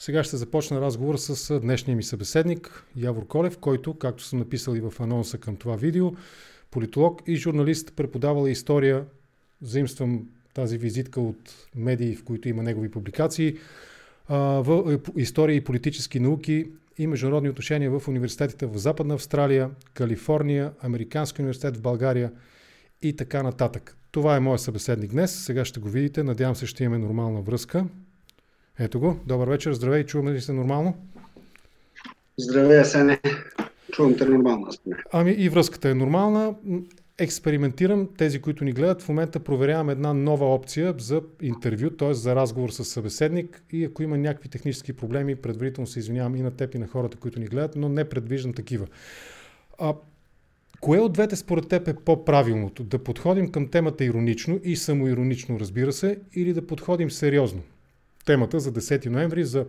Сега ще започна разговор с днешния ми събеседник Явор Колев, който, както съм написал и в анонса към това видео, политолог и журналист, преподавал история, заимствам тази визитка от медии, в които има негови публикации, в е, история и политически науки и международни отношения в университетите в Западна Австралия, Калифорния, Американски университет в България и така нататък. Това е моят събеседник днес. Сега ще го видите. Надявам се, ще имаме нормална връзка. Ето го. Добър вечер. Здравей. Чуваме ли се нормално? Здравей, Асене. Чувам те нормално. Ами и връзката е нормална експериментирам. Тези, които ни гледат, в момента проверявам една нова опция за интервю, т.е. за разговор с събеседник и ако има някакви технически проблеми, предварително се извинявам и на теб и на хората, които ни гледат, но не предвиждам такива. А, кое от двете според теб е по-правилното? Да подходим към темата иронично и самоиронично, разбира се, или да подходим сериозно? Темата за 10 ноември, за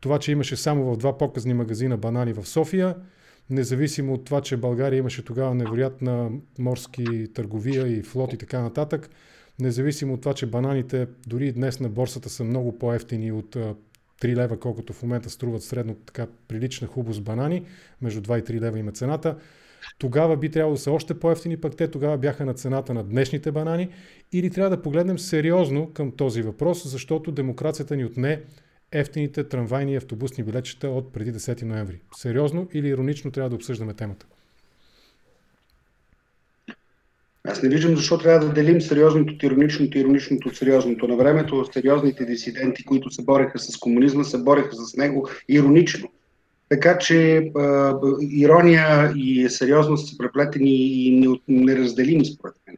това, че имаше само в два показни магазина банани в София – независимо от това, че България имаше тогава невероятна морски търговия и флот и така нататък, независимо от това, че бананите дори и днес на борсата са много по-ефтини от 3 лева, колкото в момента струват средно така прилична хубост банани, между 2 и 3 лева има цената. Тогава би трябвало да са още по-ефтини, пък те тогава бяха на цената на днешните банани. Или трябва да погледнем сериозно към този въпрос, защото демокрацията ни отне ефтините трамвайни и автобусни билетчета от преди 10 ноември? Сериозно или иронично трябва да обсъждаме темата? Аз не виждам защо трябва да делим сериозното от ироничното, ироничното от сериозното. На времето сериозните дисиденти, които се бореха с комунизма, се бореха с него иронично. Така че е, ирония и сериозност са преплетени и неразделими според мен.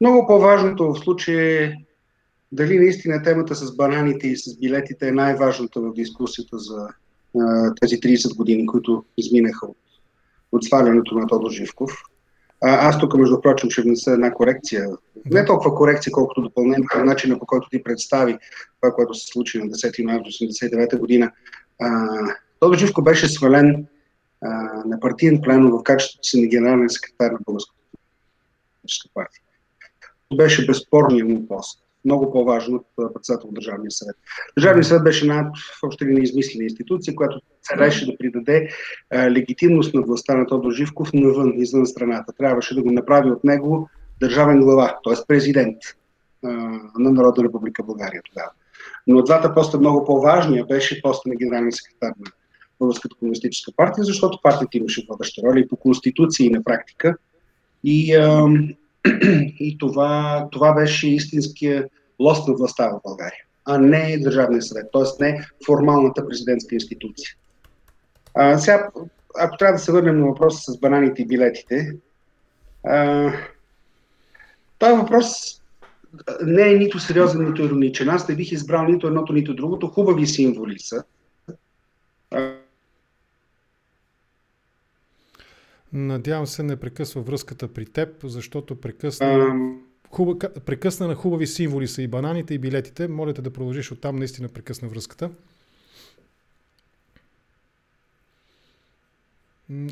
Много по-важното в случая е дали наистина темата с бананите и с билетите е най-важната в дискусията за а, тези 30 години, които изминаха от, от свалянето на Тодор Живков. А, аз тук, между прочим, ще внеса една корекция. Не толкова корекция, колкото допълнение към начина по който ти представи това, което се случи на 10 ноември 1989 година. А, Тодор Живков беше свален а, на партиен плен в качеството си на генерален секретар на Българската партия. Беше безспорният му пост много по-важно от председател на Държавния съвет. Държавният съвет беше една още ли неизмислена институция, която целеше да придаде а, легитимност на властта на Тодор Живков навън, извън страната. Трябваше да го направи от него държавен глава, т.е. президент а, на Народна република България тогава. Но двата поста много по-важния беше поста на генерален секретар на Българската комунистическа партия, защото партията имаше водеща роля и по конституция и на практика. И а, и това, това беше истинския лост на властта в България, а не Държавния съвет, т.е. не формалната президентска институция. А, сега, ако трябва да се върнем на въпроса с бананите и билетите, а, този въпрос не е нито сериозен, нито ироничен. Аз не бих избрал нито едното, нито другото. Хубави символи са. Надявам се не прекъсва връзката при теб, защото прекъсна, хуба, прекъсна на хубави символи са и бананите и билетите. Моля те да продължиш оттам, наистина прекъсна връзката.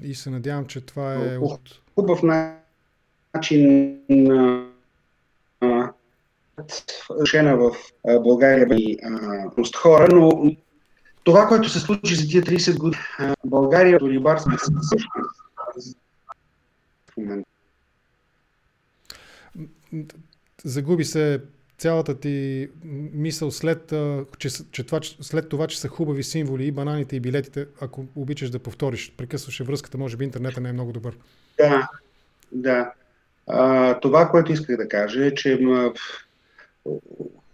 И се надявам, че това е от... Хубав начин на решена в България и хора, но това, което се случи за тия 30 години, България до рибарство също момента. Загуби се цялата ти мисъл след, че, че това, след това, че са хубави символи и бананите и билетите, ако обичаш да повториш, прекъсваше връзката, може би интернета не е много добър. Да, да. А, това, което исках да кажа е, че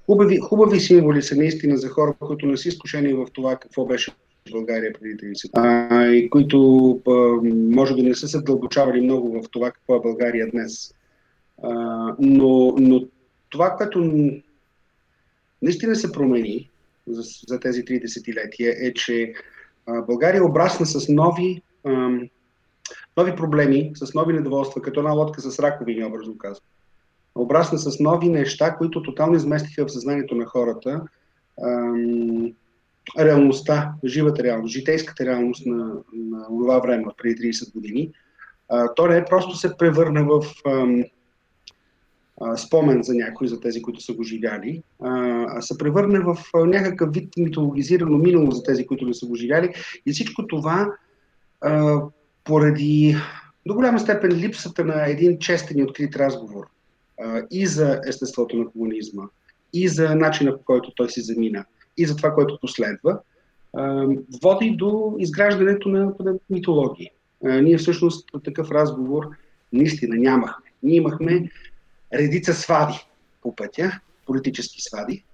хубави, хубави символи са наистина за хора, които не са изкушени в това какво беше България преди 30 а, и които а, може би не са се дълбочавали много в това какво е България днес. А, но, но това, което наистина се промени за, за тези три десетилетия е, че а, България обрасна с нови, а, нови проблеми, с нови недоволства, като една лодка с раковини, образно казвам. Обрасна с нови неща, които тотално изместиха в съзнанието на хората. А, реалността, живата реалност, житейската реалност на, на това време, преди 30 години, а, то не просто се превърна в ам, а, спомен за някои, за тези, които са го живяли, а, се превърне в някакъв вид митологизирано минало за тези, които не са го живяли. И всичко това а, поради до голяма степен липсата на един честен и открит разговор а, и за естеството на комунизма, и за начина по който той си замина, и за това, което последва, води до изграждането на, митологии. Ние всъщност такъв разговор наистина нямахме. Ние имахме редица свади по пътя, политически свади,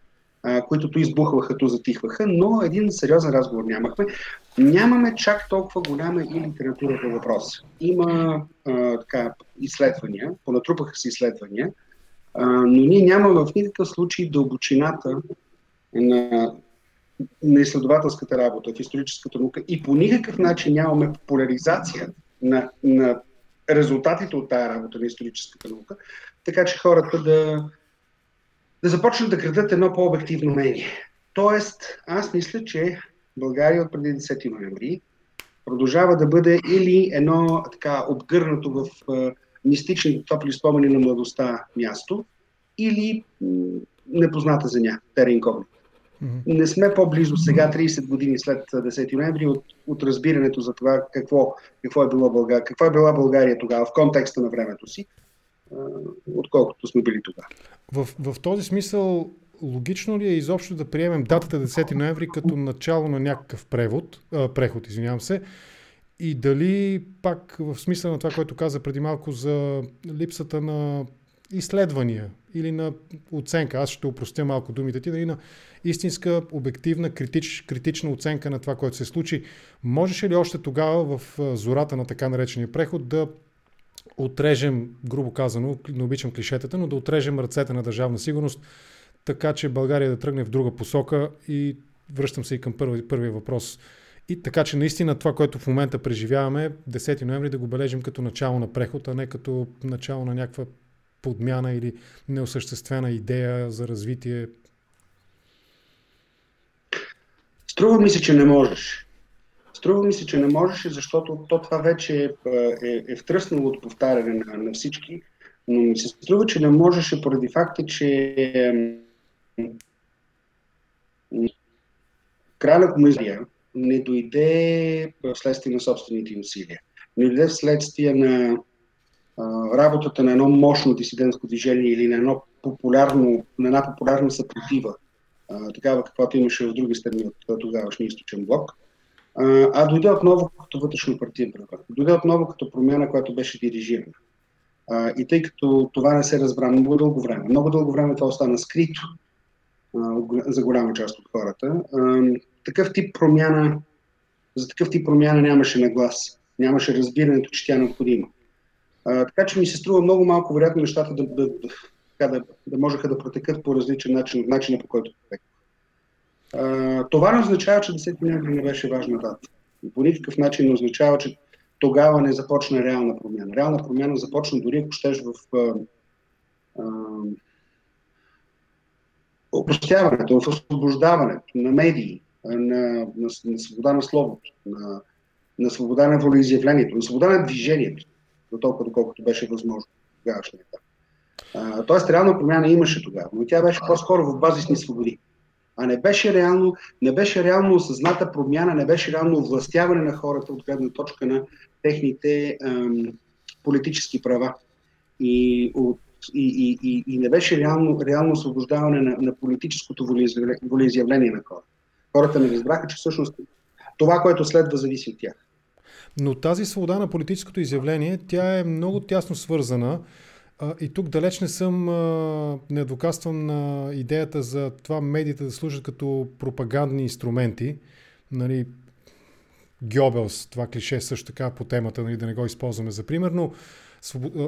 които то избухваха, то затихваха, но един сериозен разговор нямахме. Нямаме чак толкова голяма и литература по въпроса. Има а, така, изследвания, понатрупаха се изследвания, а, но ние нямаме в никакъв случай дълбочината на, на изследователската работа в историческата наука и по никакъв начин нямаме популяризация на, на резултатите от тая работа на историческата наука, така че хората да, да започнат да крадат едно по-обективно мнение. Тоест, аз мисля, че България от преди 10 ноември продължава да бъде или едно така обгърнато в а, мистични топли спомени на младостта място, или непозната земя, тера инкогнито. Не сме по-близо сега, 30 години след 10 ноември, от, от разбирането за това какво, какво е било България, каква е била България тогава в контекста на времето си, отколкото сме били тогава. В, в този смисъл, логично ли е изобщо да приемем датата 10 ноември като начало на някакъв превод, а, преход, извинявам се, и дали пак в смисъл на това, което каза преди малко за липсата на изследвания или на оценка, аз ще упростя малко думите ти, дали на истинска, обективна, критич, критична оценка на това, което се случи. Можеше ли още тогава в зората на така наречения преход да отрежем, грубо казано, не обичам клишетата, но да отрежем ръцете на държавна сигурност, така че България да тръгне в друга посока и връщам се и към първи, първия въпрос. И така че наистина това, което в момента преживяваме, 10 ноември да го бележим като начало на преход, а не като начало на някаква подмяна или неосъществена идея за развитие. Струва ми се, че не можеш. Струва ми се, че не можеше, защото то това вече е, е, е втръснало от повтаряне на, на всички, но ми се струва, че не можеше поради факта, че на комунизма не дойде вследствие на собствените усилия. Не дойде вследствие на работата на едно мощно дисидентско движение или на, едно популярно, на една популярна съпротива, такава каквато имаше в други страни от тогавашния източен блок а дойде отново като вътрешно партиен преврат. Дойде отново като промяна, която беше дирижирана. И тъй като това не се разбра много дълго време, много дълго време това остана скрито за голяма част от хората, такъв тип промяна, за такъв тип промяна нямаше наглас, нямаше разбирането, че тя е необходима. Така че ми се струва много малко вероятно нещата да, да, да, да, да можеха да протекат по различен начин начина по който протекат това не означава, че 10 ноември не беше важна дата. По никакъв начин не означава, че тогава не започна реална промяна. Реална промяна започна дори ако щеш в а, а, опростяването, в освобождаването на медии, на, на, на свобода на словото, на, на свобода на волеизявлението, на свобода на движението, до толкова доколкото беше възможно тогавашния етап. Тоест, реална промяна имаше тогава, но тя беше по-скоро в базисни свободи а не беше реално, не беше реално осъзната промяна, не беше реално властяване на хората от гледна точка на техните ем, политически права. И, от, и, и, и, и не беше реално, реално освобождаване на, на политическото волеизявление на хората. Хората не разбраха, че всъщност това, което следва, зависи от тях. Но тази свобода на политическото изявление, тя е много тясно свързана и тук далеч не съм, не адвокатствам на идеята за това медиите да служат като пропагандни инструменти. Нали, Гьобелс, това клише също така по темата, нали, да не го използваме за пример, но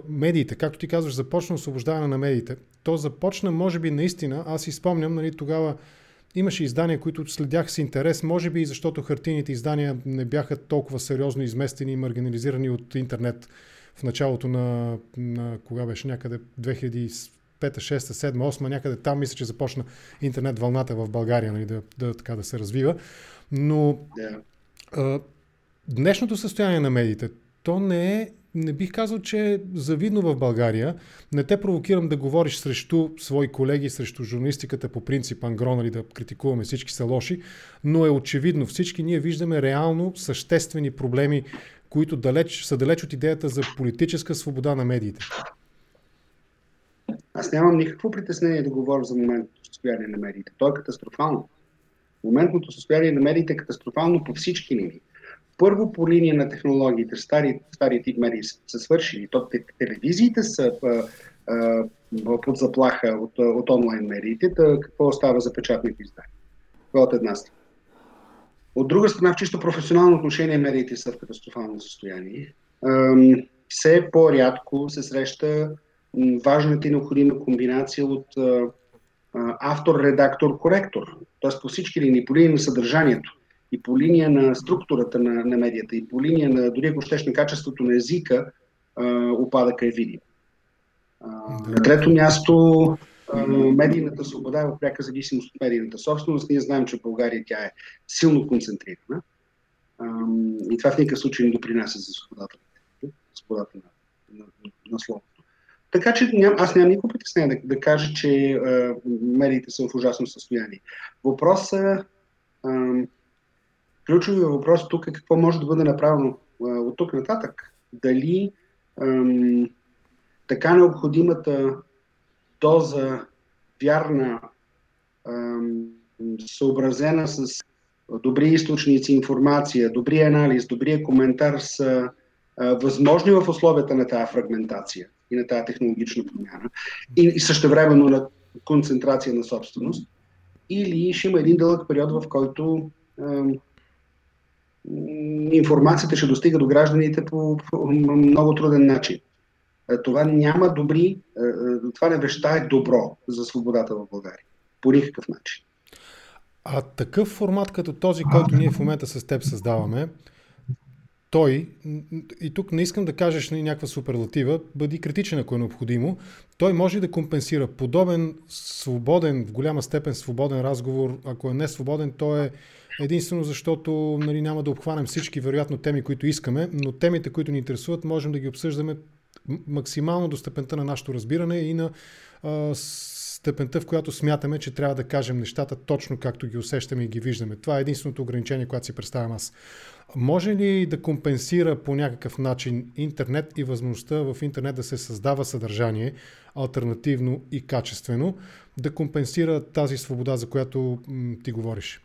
медиите, както ти казваш, започна освобождаване на медиите. То започна, може би, наистина, аз си спомням, нали, тогава имаше издания, които следях с интерес, може би и защото хартийните издания не бяха толкова сериозно изместени и маргинализирани от интернет в началото на, на кога беше някъде 2005, 6, 7, 8, някъде там мисля, че започна интернет вълната в България нали, да, да, така да се развива. Но yeah. а, днешното състояние на медиите, то не е не бих казал, че е завидно в България. Не те провокирам да говориш срещу свои колеги, срещу журналистиката по принцип ангро, нали, да критикуваме всички са лоши, но е очевидно. Всички ние виждаме реално съществени проблеми, които далеч, са далеч от идеята за политическа свобода на медиите. Аз нямам никакво притеснение да говоря за моментното състояние на медиите. То е катастрофално. Моментното състояние на медиите е катастрофално по всички линии. Първо по линия на технологиите, стари, стари тип медии са, са свършили. То, телевизиите са а, а, под заплаха от, от онлайн медиите, да какво остава за печатните издания? Това е от една страна. От друга страна, в чисто професионално отношение, медиите са в катастрофално състояние. Все по-рядко се среща важната и необходима комбинация от автор, редактор, коректор. Тоест по всички линии, по линия на съдържанието и по линия на структурата на, на медията и по линия на, дори ако щеш, на качеството на езика, опадъка е видим. На трето място, медийната свобода е в пряка зависимост от медийната собственост. Ние знаем, че в България тя е силно концентрирана. И това в никакъв случай не допринася за свободата, свободата на, на, на словото. Така че ням, аз нямам никакво притеснение да, да кажа, че а, медиите са в ужасно състояние. Въпросът, ключовият въпрос тук е какво може да бъде направено от тук нататък. Дали а, така необходимата доза вярна, а, съобразена с добри източници информация, добрия анализ, добрия коментар са възможни в условията на тази фрагментация и на тази технологична промяна и, и същевременно на концентрация на собственост, или ще има един дълъг период, в който а, информацията ще достига до гражданите по, много труден начин. Това няма добри, това не вещае добро за свободата в България. По никакъв начин. А такъв формат като този, който ние в момента с теб създаваме, той, и тук не искам да кажеш някаква суперлатива, бъди критичен ако е необходимо, той може да компенсира подобен свободен, в голяма степен свободен разговор, ако е не свободен, то е единствено защото нали, няма да обхванем всички, вероятно, теми, които искаме, но темите, които ни интересуват, можем да ги обсъждаме максимално до степента на нашето разбиране и на а, степента, в която смятаме, че трябва да кажем нещата точно както ги усещаме и ги виждаме. Това е единственото ограничение, което си представям аз. Може ли да компенсира по някакъв начин интернет и възможността в интернет да се създава съдържание альтернативно и качествено, да компенсира тази свобода, за която м, ти говориш?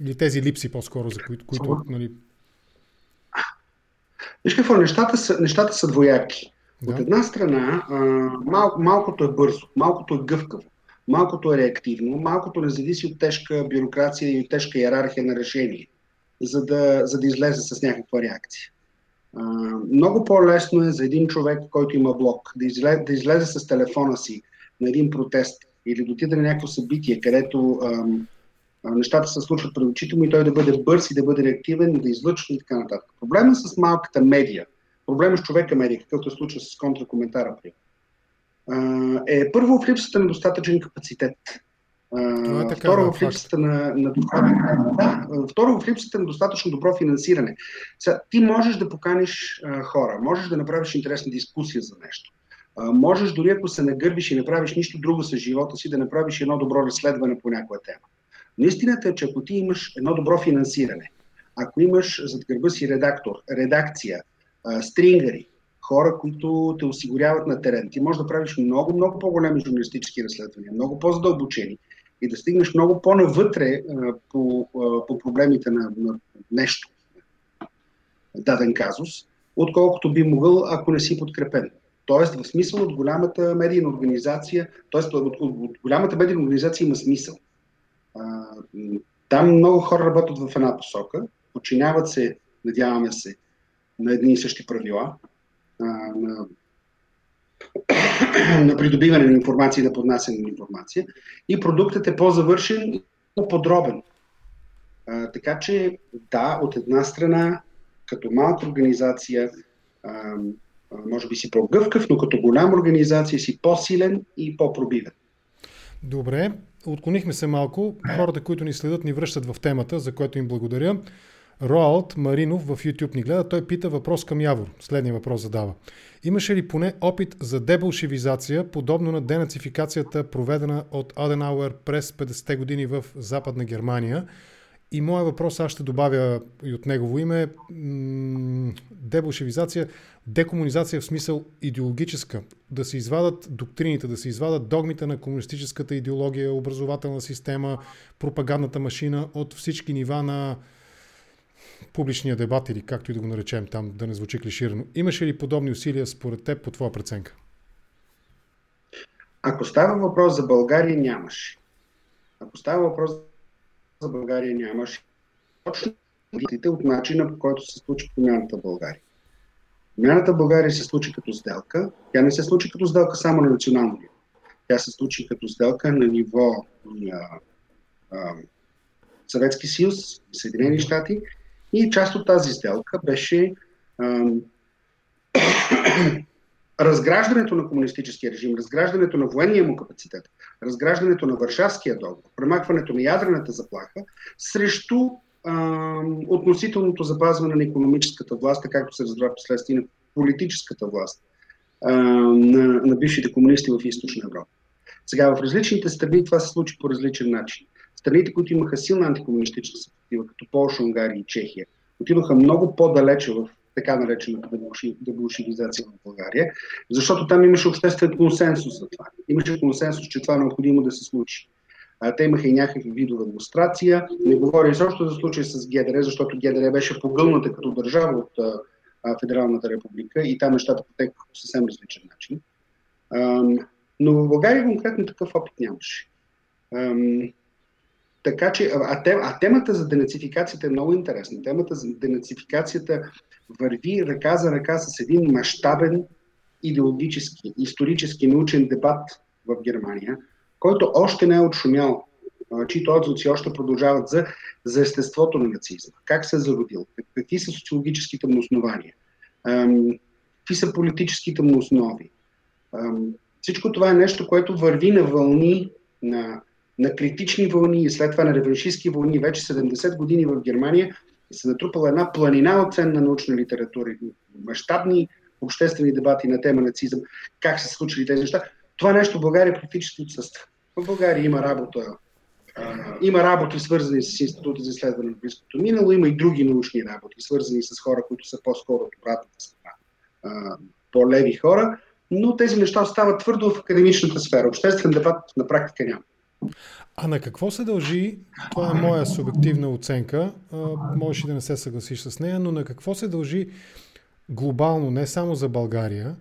Или тези липси по-скоро, за които... които нали... Виж какво, нещата са, нещата са двояки. Да. От една страна, а, мал, малкото е бързо, малкото е гъвкаво, малкото е реактивно, малкото не зависи от тежка бюрокрация и от тежка иерархия на решение, за да, за да излезе с някаква реакция. А, много по-лесно е за един човек, който има блок, да излезе, да излезе с телефона си на един протест или да отиде на някакво събитие, където ам, нещата се случват пред очите му и той да бъде бърз и да бъде реактивен, да излъчва и така нататък. Проблема с малката медия, проблема с човека медия, какъвто е случва с контракоментара е първо в липсата на достатъчен капацитет. Това е така, второ, в липсата на, на, да, второ, в липсата на достатъчно добро финансиране. Сега, ти можеш да поканиш а, хора, можеш да направиш интересна дискусия за нещо. А, можеш дори ако се нагърбиш и направиш нищо друго с живота си, да направиш едно добро разследване по някоя тема. Но истината е, че ако ти имаш едно добро финансиране, ако имаш зад гърба си редактор, редакция, стрингъри, хора, които те осигуряват на терен, ти можеш да правиш много, много по-големи журналистически разследвания, много по-задълбочени и да стигнеш много по-навътре по, по проблемите на, на нещо, даден казус, отколкото би могъл, ако не си подкрепен. Тоест, в смисъл от голямата медийна организация, т.е. От, от, от голямата медийна организация има смисъл. Там много хора работят в една посока, подчиняват се, надяваме се, на едни и същи правила, на, на придобиване на информация и на поднасяне на информация. И продуктът е по-завършен и по-подробен. А, така че, да, от една страна, като малка организация, а, може би си по-гъвкав, но като голяма организация си по-силен и по-пробивен. Добре, отклонихме се малко. Хората, които ни следят, ни връщат в темата, за което им благодаря. Роалд Маринов в YouTube ни гледа. Той пита въпрос към Явор. Следния въпрос задава. Имаше ли поне опит за деболшевизация, подобно на денацификацията, проведена от Аденауер през 50-те години в Западна Германия? И моят въпрос, аз ще добавя и от негово име, деболшевизация, декомунизация в смисъл идеологическа. Да се извадат доктрините, да се извадат догмите на комунистическата идеология, образователна система, пропагандната машина от всички нива на публичния дебат или както и да го наречем там, да не звучи клиширано. Имаше ли подобни усилия според теб по твоя преценка? Ако става въпрос за България, нямаше. Ако става въпрос за България, нямаше. Точно от начина по който се случи промяната в България. Промяната в България се случи като сделка. Тя не се случи като сделка само на национално ниво. Тя се случи като сделка на ниво на Съветски съюз, Съединени щати и част от тази сделка беше разграждането на комунистическия режим, разграждането на военния му капацитет, разграждането на Варшавския договор, премахването на ядрената заплаха срещу ам, относителното запазване на економическата власт, както се разбра последствие на политическата власт ам, на, на бившите комунисти в Източна Европа. Сега в различните страни това се случи по различен начин. Страните, които имаха силна антикомунистическа съпротива, като Польша, Унгария и Чехия, отидоха много по-далече в така наречената деболшевизация в България, защото там имаше обществен консенсус за това. Имаше консенсус, че това е необходимо да се случи. А, те имаха и някакви видове демонстрация. Не говоря изобщо за случай с ГДР, защото ГДР беше погълната като държава от а, Федералната република и там нещата потекаха по съвсем различен начин. А, но в България конкретно такъв опит нямаше. Така че, а, а темата за денацификацията е много интересна. Темата за денацификацията върви ръка за ръка с един мащабен идеологически, исторически, научен дебат в Германия, който още не е отшумял, чието отзвуци още продължават за, за естеството на нацизма. Как се е зародил? Какви са социологическите му основания? Какви са политическите му основи? Всичко това е нещо, което върви на вълни на на критични вълни и след това на реваншистски вълни вече 70 години в Германия се натрупала една планина от ценна научна литература, мащабни обществени дебати на тема нацизъм, как се случили тези неща. Това нещо в България практически отсъства. В България има работа, има работи свързани с Института за изследване на близкото минало, има и други научни работи, свързани с хора, които са по-скоро от обратната страна, по-леви хора, но тези неща остават твърдо в академичната сфера. Обществен дебат на практика няма. А на какво се дължи, това е моя субективна оценка, можеш и да не се съгласиш с нея, но на какво се дължи глобално, не само за България,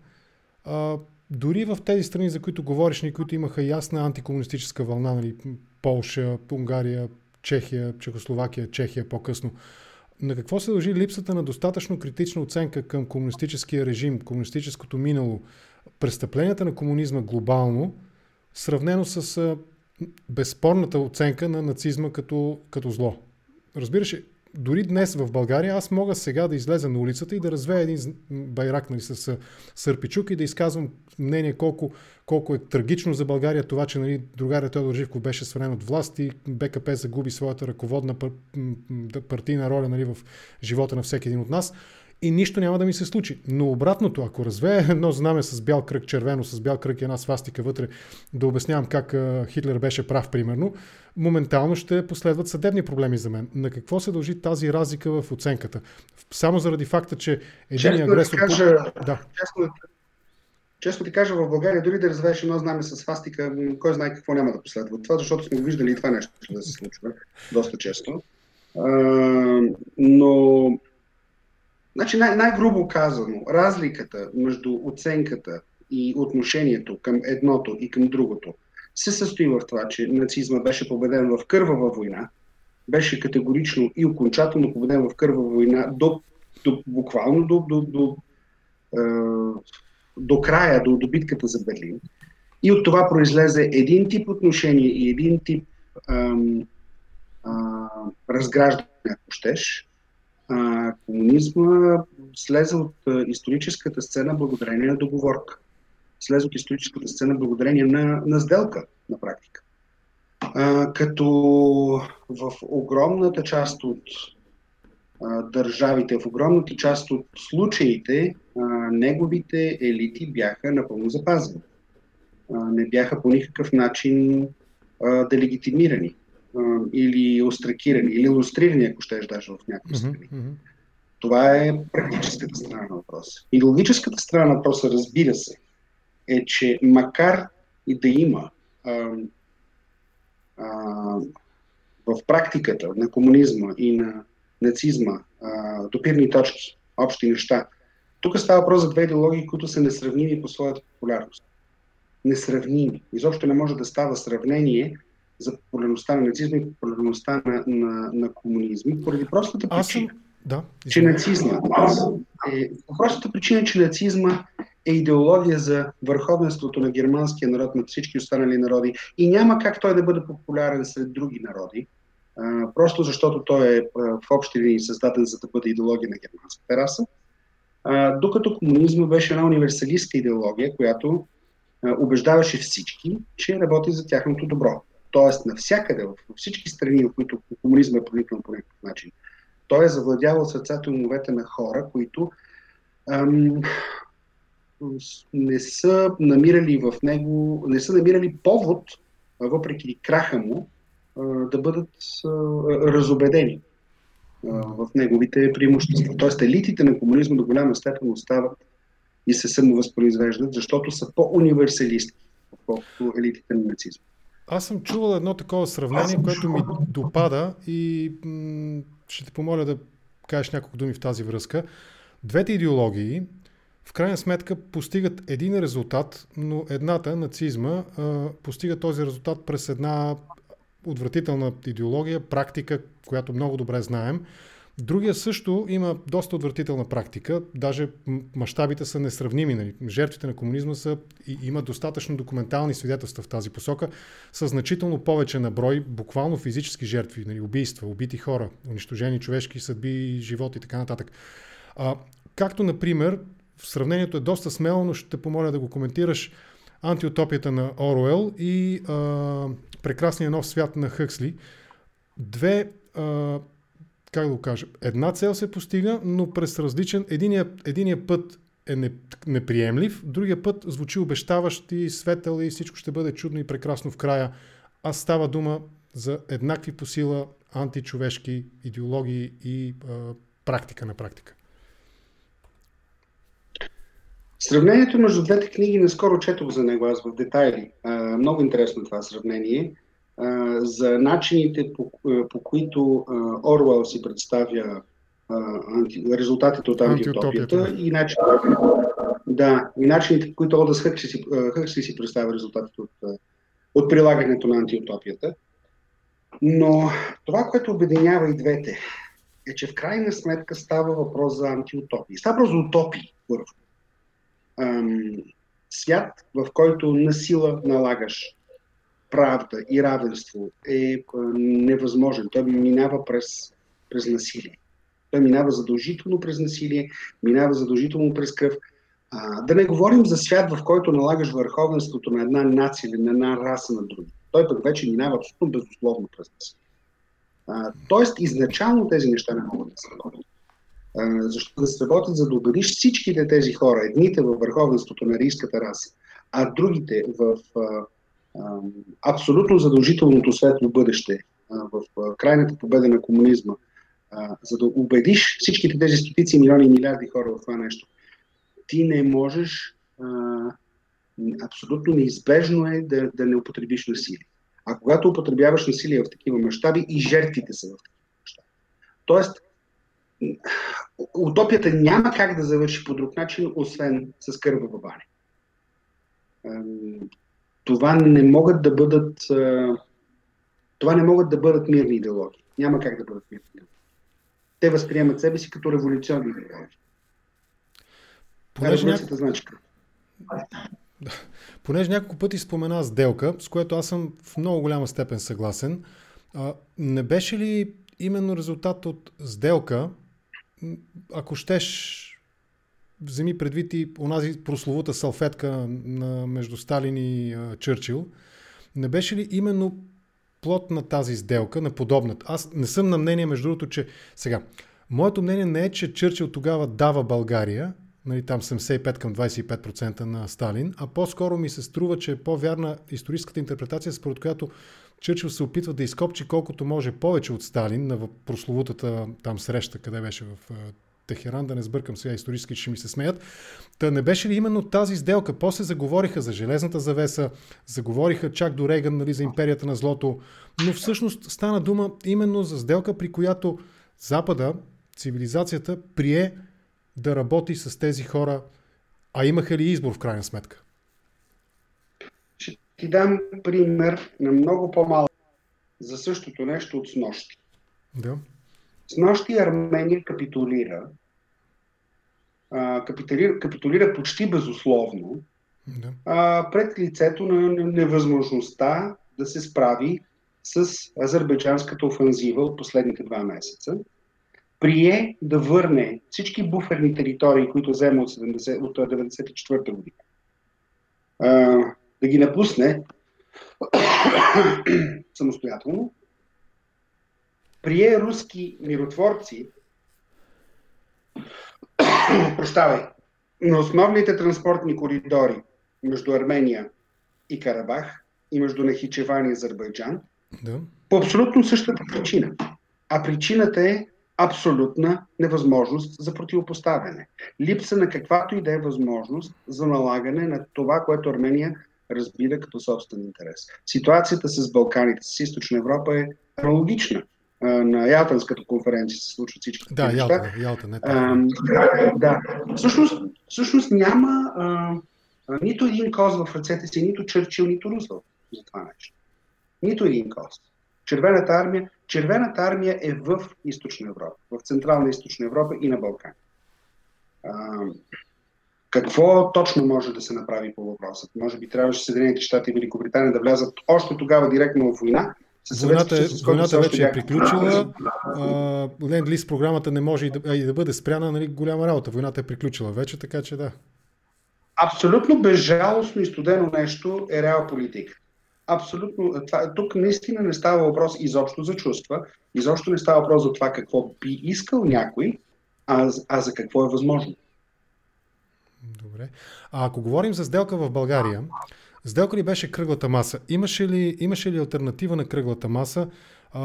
а, дори в тези страни, за които говориш, ни, които имаха ясна антикомунистическа вълна, нали, Полша, Унгария, Чехия, Чехословакия, Чехия по-късно, на какво се дължи липсата на достатъчно критична оценка към комунистическия режим, комунистическото минало, престъпленията на комунизма глобално, сравнено с безспорната оценка на нацизма като, като зло. Разбираш, дори днес в България аз мога сега да излеза на улицата и да развея един байрак нали, с сърпичук и да изказвам мнение колко, колко е трагично за България това, че нали, другаря Теодор Живков беше свален от власт и БКП загуби своята ръководна партийна роля нали, в живота на всеки един от нас и нищо няма да ми се случи. Но обратното, ако развея едно знаме с бял кръг, червено, с бял кръг и една свастика вътре, да обяснявам как Хитлер беше прав, примерно, моментално ще последват съдебни проблеми за мен. На какво се дължи тази разлика в оценката? Само заради факта, че един агресор... Да, кажа, да. Честно, честно ти кажа, в България дори да развееш едно знаме с свастика, кой знае какво няма да последва. Това, защото сме виждали и това нещо да се случва доста често. А, но Значи най- най-грубо казано, разликата между оценката и отношението към едното и към другото се състои в това, че нацизма беше победен в кървава война, беше категорично и окончателно победен в кървава война до, до буквално до, до, до, е, до края, до, до битката за Берлин. И от това произлезе един тип отношение и един тип ам, а, разграждане, ако щеш, а, комунизма слезе от а, историческата сцена благодарение на договорка. Слезе от историческата сцена благодарение на, на сделка, на практика. А, като в огромната част от държавите. В огромната част от случаите неговите елити бяха напълно запазени. Не бяха по никакъв начин делегитимирани или остракирани, или иллюстрирани, ако щеш даже в някои страни. Mm-hmm. Това е практическата страна на въпроса. Идеологическата страна на въпроса, разбира се, е, че макар и да има а, а, в практиката на комунизма и на нацизма а, допирни точки, общи неща, тук става въпрос за две идеологии, които са несравними по своята популярност. Несравними. Изобщо не може да става сравнение за популярността на нацизма и популярността на, на, на комунизма, поради простата причина, съм... да, че нацизма е, простата причина, че нацизма е идеология за върховенството на германския народ над всички останали народи и няма как той да бъде популярен сред други народи, а, просто защото той е а, в общи линии създаден за да бъде идеология на германската раса, а, докато комунизма беше една универсалистка идеология, която убеждаваше всички, че работи за тяхното добро. Тоест, навсякъде, в всички страни, в които комунизма е проникнал по някакъв начин, той е завладявал сърцата и умовете на хора, които ам, не са намирали в него, не са намирали повод, въпреки краха му, да бъдат разобедени в неговите преимущества. Тоест елитите на комунизма до голяма степен остават и се самовъзпроизвеждат, защото са по-универсалистки, отколкото елитите на нацизма. Аз съм чувал едно такова сравнение, което ми допада и м- ще те помоля да кажеш няколко думи в тази връзка. Двете идеологии в крайна сметка постигат един резултат, но едната, нацизма, постига този резултат през една отвратителна идеология, практика, която много добре знаем. Другия също има доста отвратителна практика, даже мащабите са несравними. Нали. Жертвите на комунизма са, и има достатъчно документални свидетелства в тази посока, са значително повече на брой, буквално физически жертви, нали, убийства, убити хора, унищожени човешки съдби, живот и така нататък. А, както, например, сравнението е доста смело, но ще помоля да го коментираш антиутопията на Оруел и а, прекрасния нов свят на Хъксли. Две, а, как да го кажа, една цел се постига, но през различен, единия, единия път е неприемлив, другия път звучи обещаващ и светъл и всичко ще бъде чудно и прекрасно в края. А става дума за еднакви по сила античовешки идеологии и а, практика на практика. Сравнението между двете книги наскоро четох за него аз в детайли. А, много интересно това сравнение. За начините по, по които Орвел си представя анти, резултатите от антиутопията и начините, да, и начините по които Олдас Хъксли си, Хъксли си представя резултатите от, от прилагането на антиутопията. Но това, което обединява и двете, е, че в крайна сметка става въпрос за антиутопии. Става въпрос за утопии, първо ам, свят, в който насила налагаш правда и равенство е невъзможен. Той минава през, през насилие. Той минава задължително през насилие, минава задължително през кръв. А, да не говорим за свят, в който налагаш върховенството на една нация или на една раса на други. Той пък вече минава абсолютно безусловно през насилие. Тоест, изначално тези неща не могат да се работят защото да се работят, за да убедиш всичките тези хора, едните във върховенството на рийската раса, а другите в а, абсолютно задължителното светло бъдеще, в крайната победа на комунизма, за да убедиш всичките тези стотици милиони и милиарди хора в това нещо, ти не можеш, абсолютно неизбежно е да, да не употребиш насилие. А когато употребяваш насилие в такива мащаби, и жертвите са в такива мащаби. Тоест, утопията няма как да завърши по друг начин, освен с кървава баня. Това не могат да бъдат това не могат да бъдат мирни идеологии. Няма как да бъдат мирни идеологии. Те възприемат себе си като революционни идеологии. Понеже, няко... значи да. Понеже няколко пъти спомена сделка, с което аз съм в много голяма степен съгласен, а, не беше ли именно резултат от сделка, ако щеш, вземи предвид и онази прословута салфетка на, между Сталин и а, Чърчил, не беше ли именно плод на тази сделка, на подобната? Аз не съм на мнение, между другото, че сега, Моето мнение не е, че Чърчил тогава дава България, нали, там 75 към 25% на Сталин, а по-скоро ми се струва, че е по-вярна историческата интерпретация, според която Чърчил се опитва да изкопчи колкото може повече от Сталин на прословутата там среща, къде беше в Техеран, да не сбъркам сега исторически, ще ми се смеят. Та не беше ли именно тази сделка? После заговориха за железната завеса, заговориха чак до Рейган нали, за империята на злото, но всъщност стана дума именно за сделка, при която Запада, цивилизацията, прие да работи с тези хора, а имаха ли избор в крайна сметка? Ще ти дам пример на много по-малко за същото нещо от снощи. Да. С нощи Армения капитулира, а, капитулира, капитулира почти безусловно да. а, пред лицето на невъзможността да се справи с азербайджанската офанзива от последните два месеца. Прие да върне всички буферни територии, които взема от, 70, от 1994 година. А, да ги напусне самостоятелно прие руски миротворци, прощавай, на основните транспортни коридори между Армения и Карабах и между Нахичеван и Азербайджан, да. по абсолютно същата причина. А причината е абсолютна невъзможност за противопоставяне. Липса на каквато и да е възможност за налагане на това, което Армения разбира като собствен интерес. Ситуацията с Балканите, с Източна Европа е аналогична на Ялтанската конференция се случват всички да, неща. Ялта, Ялта, не а, да. Всъщност, всъщност няма а, а, нито един коз в ръцете си, нито Чърчил, нито Рузвелт за това нещо. Нито един коз. Червената армия, червената армия е в Източна Европа, в Централна Източна Европа и на Балкан. А, какво точно може да се направи по въпросът? Може би трябваше Съединените щати и Великобритания да влязат още тогава директно в война, Войната, е, войната вече е приключила. Ленд Лиз програмата не може и да, и да бъде спряна, нали, голяма работа. Войната е приключила вече, така че да. Абсолютно безжалостно и студено нещо е реал политика. Абсолютно. Това, тук наистина не става въпрос изобщо за чувства, изобщо не става въпрос за това какво би искал някой, а, а за какво е възможно. Добре. А ако говорим за сделка в България, Сделка ли беше кръглата маса? Имаше ли, имаше ли альтернатива на кръглата маса? А,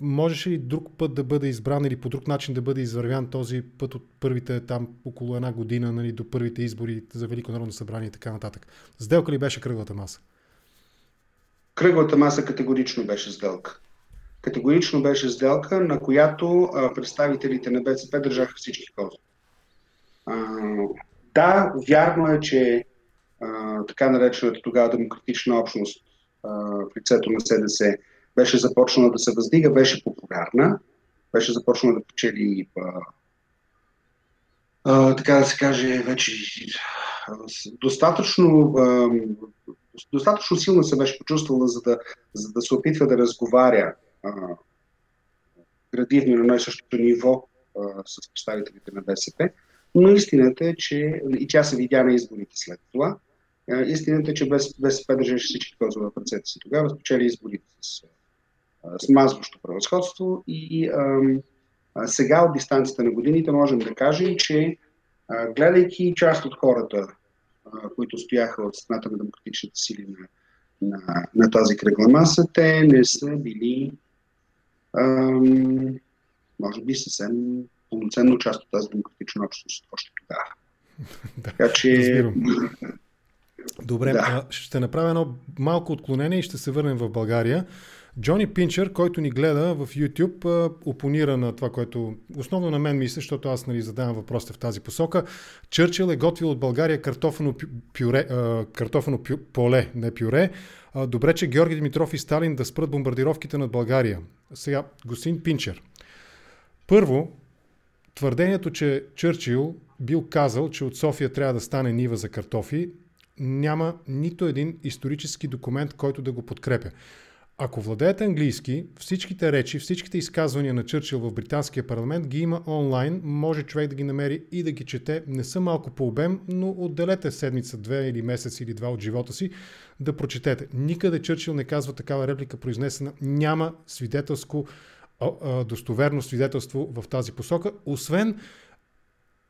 можеше ли друг път да бъде избран или по друг начин да бъде извървян този път от първите там около една година нали, до първите избори за Велико народно събрание и така нататък? Сделка ли беше кръглата маса? Кръглата маса категорично беше сделка. Категорично беше сделка, на която а, представителите на БСП държаха всички кози. да, вярно е, че така наречената тогава демократична общност а, в лицето на СДС беше започнала да се въздига, беше популярна, беше започнала да печели а, така да се каже, вече достатъчно, достатъчно силно се беше почувствала, за да, за да се опитва да разговаря градивно на едно и същото ниво с представителите на БСП. Но истината е, че и тя се видя на изборите след това, истината е, че БСП държеше всички козове в ръцете си. Тогава спечели изборите с, с мазващо превъзходство и а, а, сега от дистанцията на годините можем да кажем, че гледайки част от хората, които стояха от страната на демократичните сили на, на, на тази кръгла маса, те не са били а, може би съвсем пълноценно част от тази демократична общност още тогава. така че Добре, да. ще направя едно малко отклонение и ще се върнем в България. Джони Пинчер, който ни гледа в YouTube, опонира на това, което основно на мен мисля, защото аз нали, задавам въпросите в тази посока. Чърчил е готвил от България картофено, пюре, картофено пю, поле, не пюре. Добре, че Георги Димитров и Сталин да спрат бомбардировките над България. Сега, господин Пинчер. Първо, твърдението, че Чърчил бил казал, че от София трябва да стане нива за картофи, няма нито един исторически документ, който да го подкрепя. Ако владеете английски, всичките речи, всичките изказвания на Чърчил в британския парламент ги има онлайн, може човек да ги намери и да ги чете. Не са малко по обем, но отделете седмица, две или месец или два от живота си да прочетете. Никъде Чърчил не казва такава реплика произнесена. Няма свидетелско достоверно свидетелство в тази посока, освен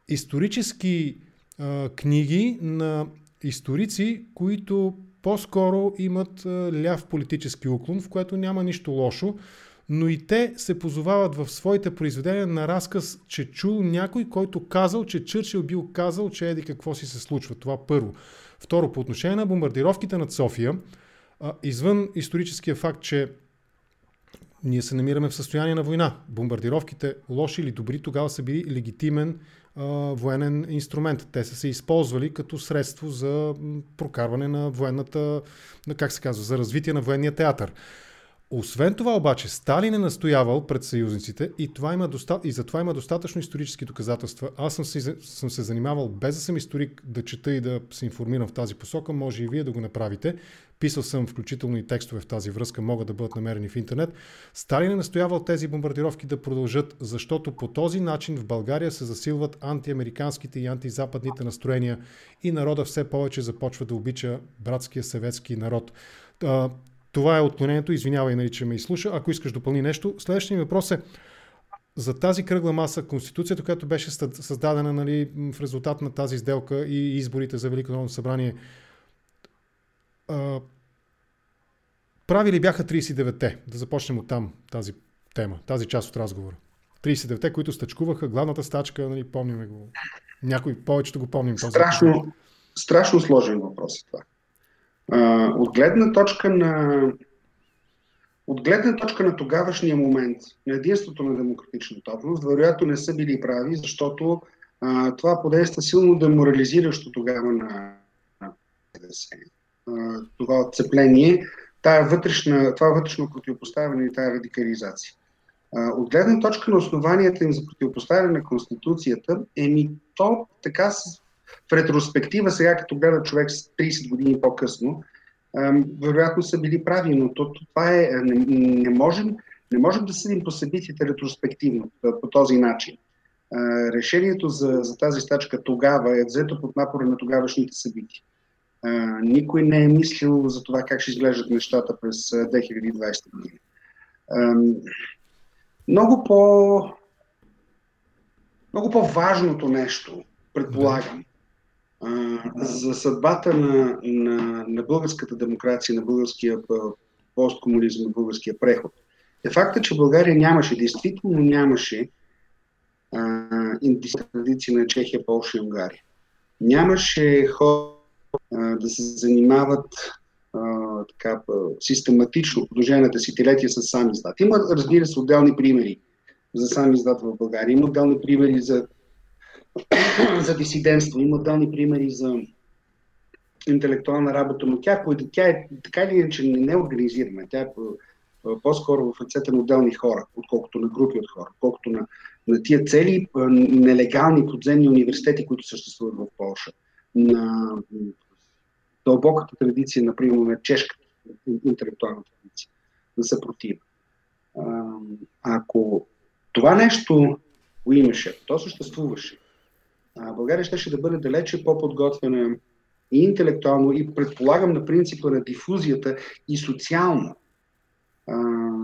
исторически книги на историци, които по-скоро имат ляв политически уклон, в което няма нищо лошо, но и те се позовават в своите произведения на разказ, че чул някой, който казал, че Чърчил бил казал, че еди какво си се случва. Това първо. Второ, по отношение на бомбардировките над София, извън историческия факт, че ние се намираме в състояние на война. Бомбардировките, лоши или добри, тогава са били легитимен а, военен инструмент. Те са се използвали като средство за прокарване на военната, на, как се казва, за развитие на военния театър. Освен това обаче, Сталин е настоявал пред съюзниците и, това има доста... и за това има достатъчно исторически доказателства. Аз съм се, съм се занимавал, без да съм историк, да чета и да се информирам в тази посока, може и вие да го направите. Писал съм включително и текстове в тази връзка, могат да бъдат намерени в интернет. Сталин е настоявал тези бомбардировки да продължат, защото по този начин в България се засилват антиамериканските и антизападните настроения и народа все повече започва да обича братския съветски народ. Това е отклонението. Извинявай, нали, че ме изслуша. Ако искаш допълни нещо. Следващия въпрос е за тази кръгла маса, Конституцията, която беше създадена нали, в резултат на тази сделка и изборите за Велико народно събрание, а, прави ли бяха 39-те? Да започнем от там тази тема, тази част от разговора. 39-те, които стъчкуваха, главната стачка, нали, помниме го. Някой повечето го помним. Страшно, страшно сложен въпрос е това. От гледна точка на от гледна точка на тогавашния момент, на единството на демократичната общност, вероятно не са били прави, защото а, това подейства силно деморализиращо тогава на, а, това отцепление, тая вътрешна, това вътрешно противопоставяне и тая радикализация. А, от гледна точка на основанията им за противопоставяне на Конституцията, еми то така в ретроспектива, сега като гледа човек с 30 години по-късно, вероятно са били прави, но то, това е, не, не, можем, не можем да съдим по събитията ретроспективно по този начин. Решението за, за тази стачка тогава е взето под напора на тогавашните събития. Никой не е мислил за това как ще изглеждат нещата през 2020 година. Много по много по-важното нещо, предполагам, за съдбата на, на, на българската демокрация, на българския посткомунизъм, на българския преход, е факта, че България нямаше, действително нямаше индийска традиция на Чехия, Полша и Унгария. Нямаше хора а, да се занимават а, така, систематично продължение на десетилетия с сам издат. Има, разбира се, отделни примери за сам издат в България. Има отделни примери за за дисидентство. Има отделни примери за интелектуална работа, но тя, тя е така или иначе не е организирана. Тя е по-скоро в ръцете на отделни хора, отколкото на групи от хора, отколкото на, на тия цели нелегални подземни университети, които съществуват в Польша, на дълбоката традиция, например, на чешката интелектуална традиция, на съпротива. Ако това нещо го имаше, то съществуваше, България ще, да бъде далече по-подготвена и интелектуално, и предполагам на принципа на дифузията и социално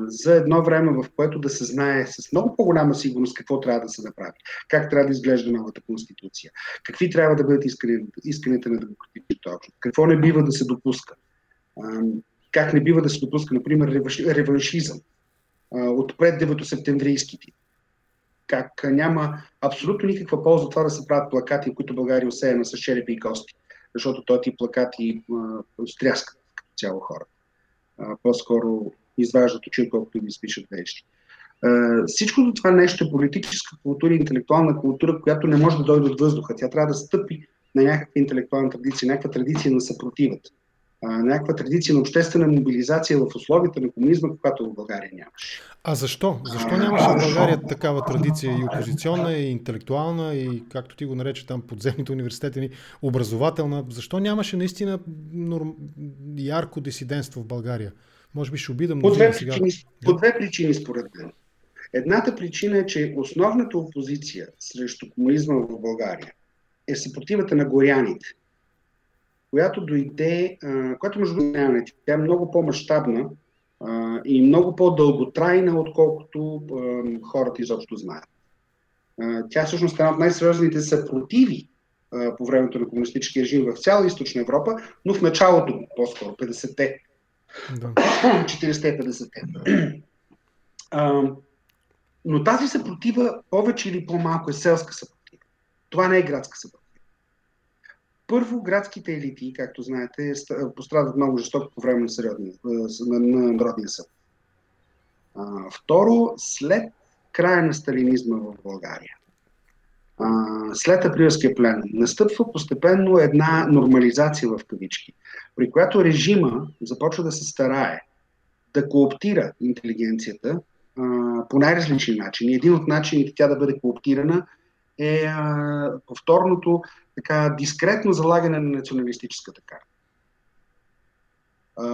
за едно време, в което да се знае с много по-голяма сигурност какво трябва да се направи, как трябва да изглежда новата конституция, какви трябва да бъдат исканите на демократичната общност, какво не бива да се допуска, как не бива да се допуска, например, реваншизъм от пред 9 септемврийските как няма абсолютно никаква полза това да се правят плакати, които България осеяна с черепи и кости, защото този тип плакати стряскат като цяло хора. А, по-скоро изваждат очи, колкото ги спишат вещи. Всичкото това нещо е политическа култура и интелектуална култура, която не може да дойде от въздуха. Тя трябва да стъпи на някаква интелектуална традиция, някаква традиция на съпротивата някаква традиция на обществена мобилизация в условията на комунизма, когато в България нямаше. А защо? Защо нямаше в България такава традиция и опозиционна, и интелектуална, и както ти го нарече там подземните университети, ни, образователна? Защо нямаше наистина норм... ярко дисидентство в България? Може би ще обидам. По две, причини, сега. по две причини, според мен. Едната причина е, че основната опозиция срещу комунизма в България е съпротивата на горяните – която дойде, която между другото тя е много по-масштабна и много по-дълготрайна, отколкото а, хората изобщо знаят. А, тя всъщност е една от най-сериозните съпротиви а, по времето на комунистическия режим в цяла източна Европа, но в началото, по-скоро, 50-те. Да. 40-те, 50-те. но тази съпротива повече или по-малко е селска съпротива. Това не е градска съпротива. Първо, градските елити, както знаете, пострадат много жестоко по време на, на Народния съд. Второ, след края на сталинизма в България, след априлския плен, настъпва постепенно една нормализация в кавички, при която режима започва да се старае да кооптира интелигенцията по най-различни начини. Един от начините тя да бъде кооптирана е повторното така дискретно залагане на националистическата карта.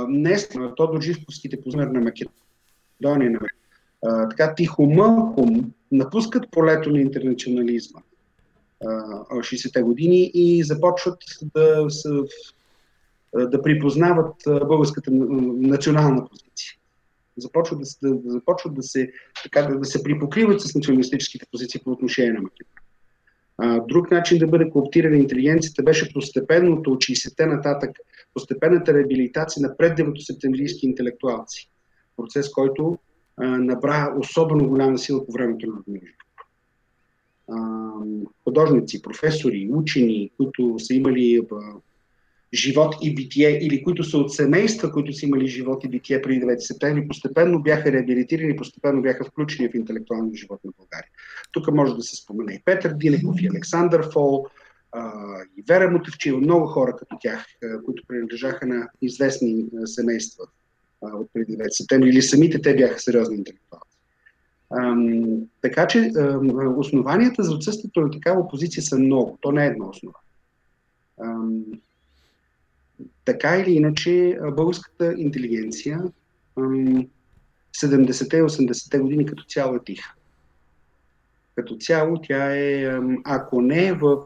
Днес то до живковските позмер на Македония, на а, така тихо-мълком напускат полето на интернационализма а, 60-те години и започват да, са, да припознават българската национална позиция. Започват да, да, започват да се, така, да, да се припокриват с националистическите позиции по отношение на Македония. Друг начин да бъде кооптирана интелигенцията беше постепенното от 60-те нататък, постепенната реабилитация на преддевото-септемврийски интелектуалци. Процес, който а, набра особено голяма сила по времето на Радмир Художници, професори, учени, които са имали живот и битие или които са от семейства, които са имали живот и битие преди 9 септември, постепенно бяха реабилитирани, постепенно бяха включени в интелектуалния живот на България. Тук може да се спомена и Петър Динеков, и Александър Фол, и Вера Мутевчева, много хора като тях, които принадлежаха на известни семейства от преди 9 септември, или самите те бяха сериозни интелектуалци. Така че основанията за отсъствието на такава позиция са много. То не е едно основание. Така или иначе, българската интелигенция 70-те и 80-те години като цяло е тиха. Като цяло тя е, ако не в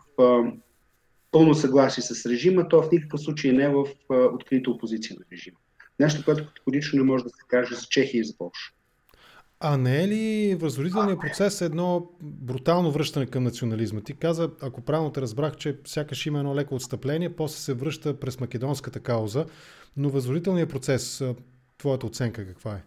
пълно съгласие с режима, то в никакъв случай не е в открита опозиция на режима. Нещо, което категорично не може да се каже за Чехия и за Польша. А не е ли възродителният процес едно брутално връщане към национализма? Ти каза, ако правилно те разбрах, че сякаш има едно леко отстъпление, после се връща през македонската кауза, но възродителният процес, твоята оценка каква е?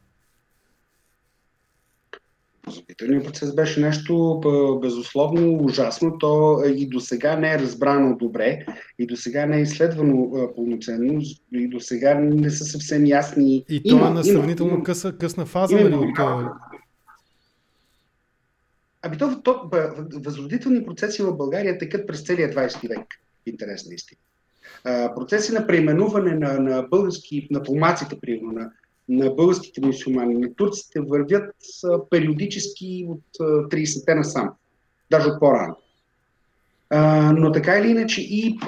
Възродителният процес беше нещо безусловно ужасно. То и до сега не е разбрано добре, и до сега не е изследвано пълноценно, и до сега не са съвсем ясни. И то е на сравнително има, къса, късна фаза, нали? От... Ами то, то възродителни процеси в България текат през целия 20 век. Интересна истина. Процеси на преименуване на, на български, на помаците, примерно, на, на българските мусулмани, на турците вървят периодически от 30-те насам, даже от по-рано. но така или иначе и,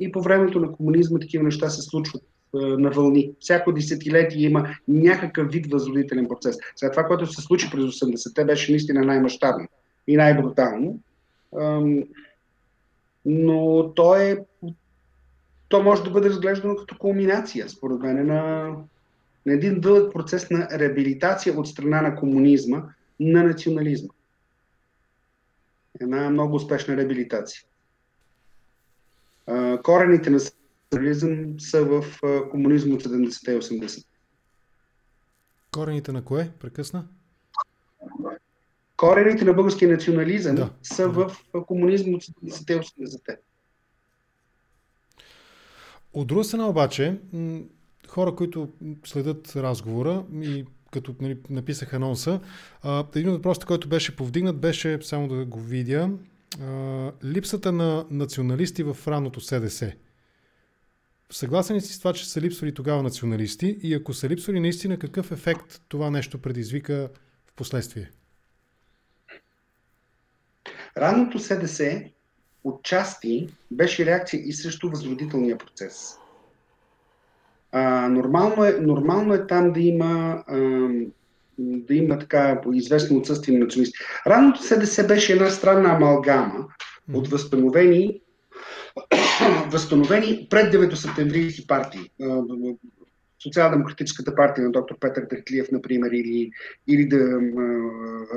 и по времето на комунизма такива неща се случват на вълни. Всяко десетилетие има някакъв вид възродителен процес. Сега това, което се случи през 80-те, беше наистина най-мащабно и най-брутално. Но то е то може да бъде разглеждано като кулминация, според мен, на, на един дълъг процес на реабилитация от страна на комунизма на национализма. Една много успешна реабилитация. Корените на национализъм са в комунизма от 70-те и 80 Корените на кое? Прекъсна? Корените на българския национализъм да. са в комунизма от 70-те и 80-те. От друга страна обаче, хора, които следят разговора и като нали, написах анонса, един от въпросите, който беше повдигнат, беше, само да го видя, липсата на националисти в ранното СДС. Съгласен ли си с това, че са липсвали тогава националисти и ако са липсвали наистина, какъв ефект това нещо предизвика в последствие? Ранното СДС отчасти беше реакция и срещу възродителния процес. А, нормално, е, нормално е там да има, а, да има така известно отсъствие на националисти. Ранното СДС беше една странна амалгама от възстановени, възстановени пред 9 септемврийски партии. Социал-демократическата партия на доктор Петър Дъртлиев, например, или, или да,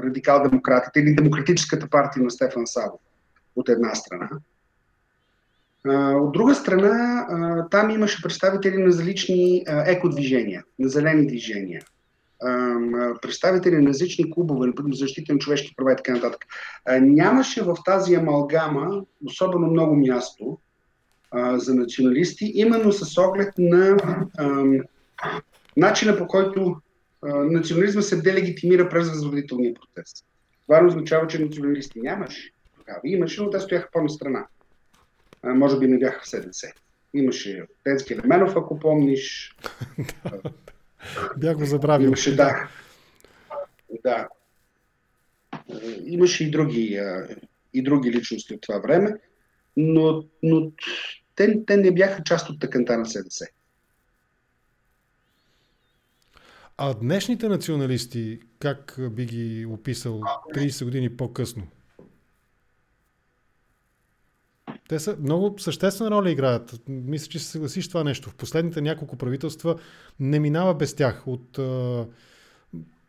радикал-демократите, или Демократическата партия на Стефан Савов от една страна. От друга страна, там имаше представители на различни екодвижения, на зелени движения, представители на различни клубове, например защита на човешки права и така нататък. Нямаше в тази амалгама особено много място за националисти, именно с оглед на начина по който национализма се делегитимира през възродителния процес. Това означава, че националисти нямаше. Тогава имаше, но те стояха по-на страна. може би не бяха в СДС. Имаше Денски Леменов, ако помниш. Бях го забравил. Имаше, да. Да. Имаше и други, и други личности от това време, но, но те, те не бяха част от тъканта на СДС. А днешните националисти, как би ги описал 30 години по-късно? Те са много съществена роля играят. Мисля, че се съгласиш това нещо. В последните няколко правителства не минава без тях. От, а,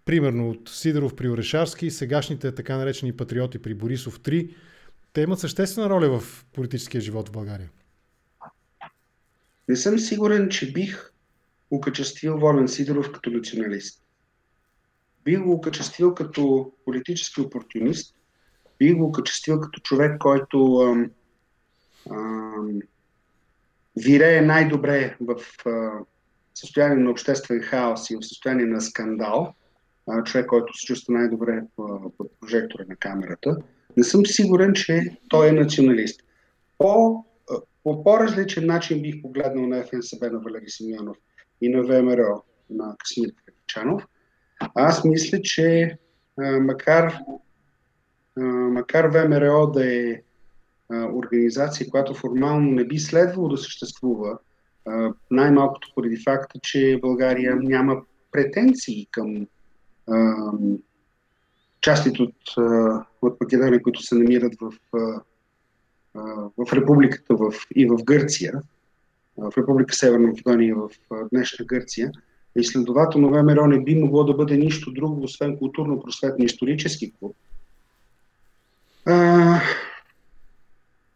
примерно от Сидоров при Орешарски, сегашните така наречени патриоти при Борисов 3. Те имат съществена роля в политическия живот в България. Не съм сигурен, че бих окачествил Волен Сидоров като националист. Бих го окачествил като политически опортунист, бих го окачествил като човек, който ам, вирее най-добре в състояние на обществен хаос и в състояние на скандал, човек, който се чувства най-добре под прожектора на камерата. Не съм сигурен, че той е националист. По, по по-различен начин бих погледнал на ФНСБ на Валери Симеонов и на ВМРО на Касимир Крепчанов. Аз мисля, че макар, макар ВМРО да е а, организация, която формално не би следвало да съществува, най-малкото поради факта, че България няма претенции към а, частите от, от Македония, които се намират в, в републиката в, и в Гърция в Република Северна Македония и в днешна Гърция. И следователно ВМРО не би могло да бъде нищо друго, освен културно-просветен исторически клуб. А,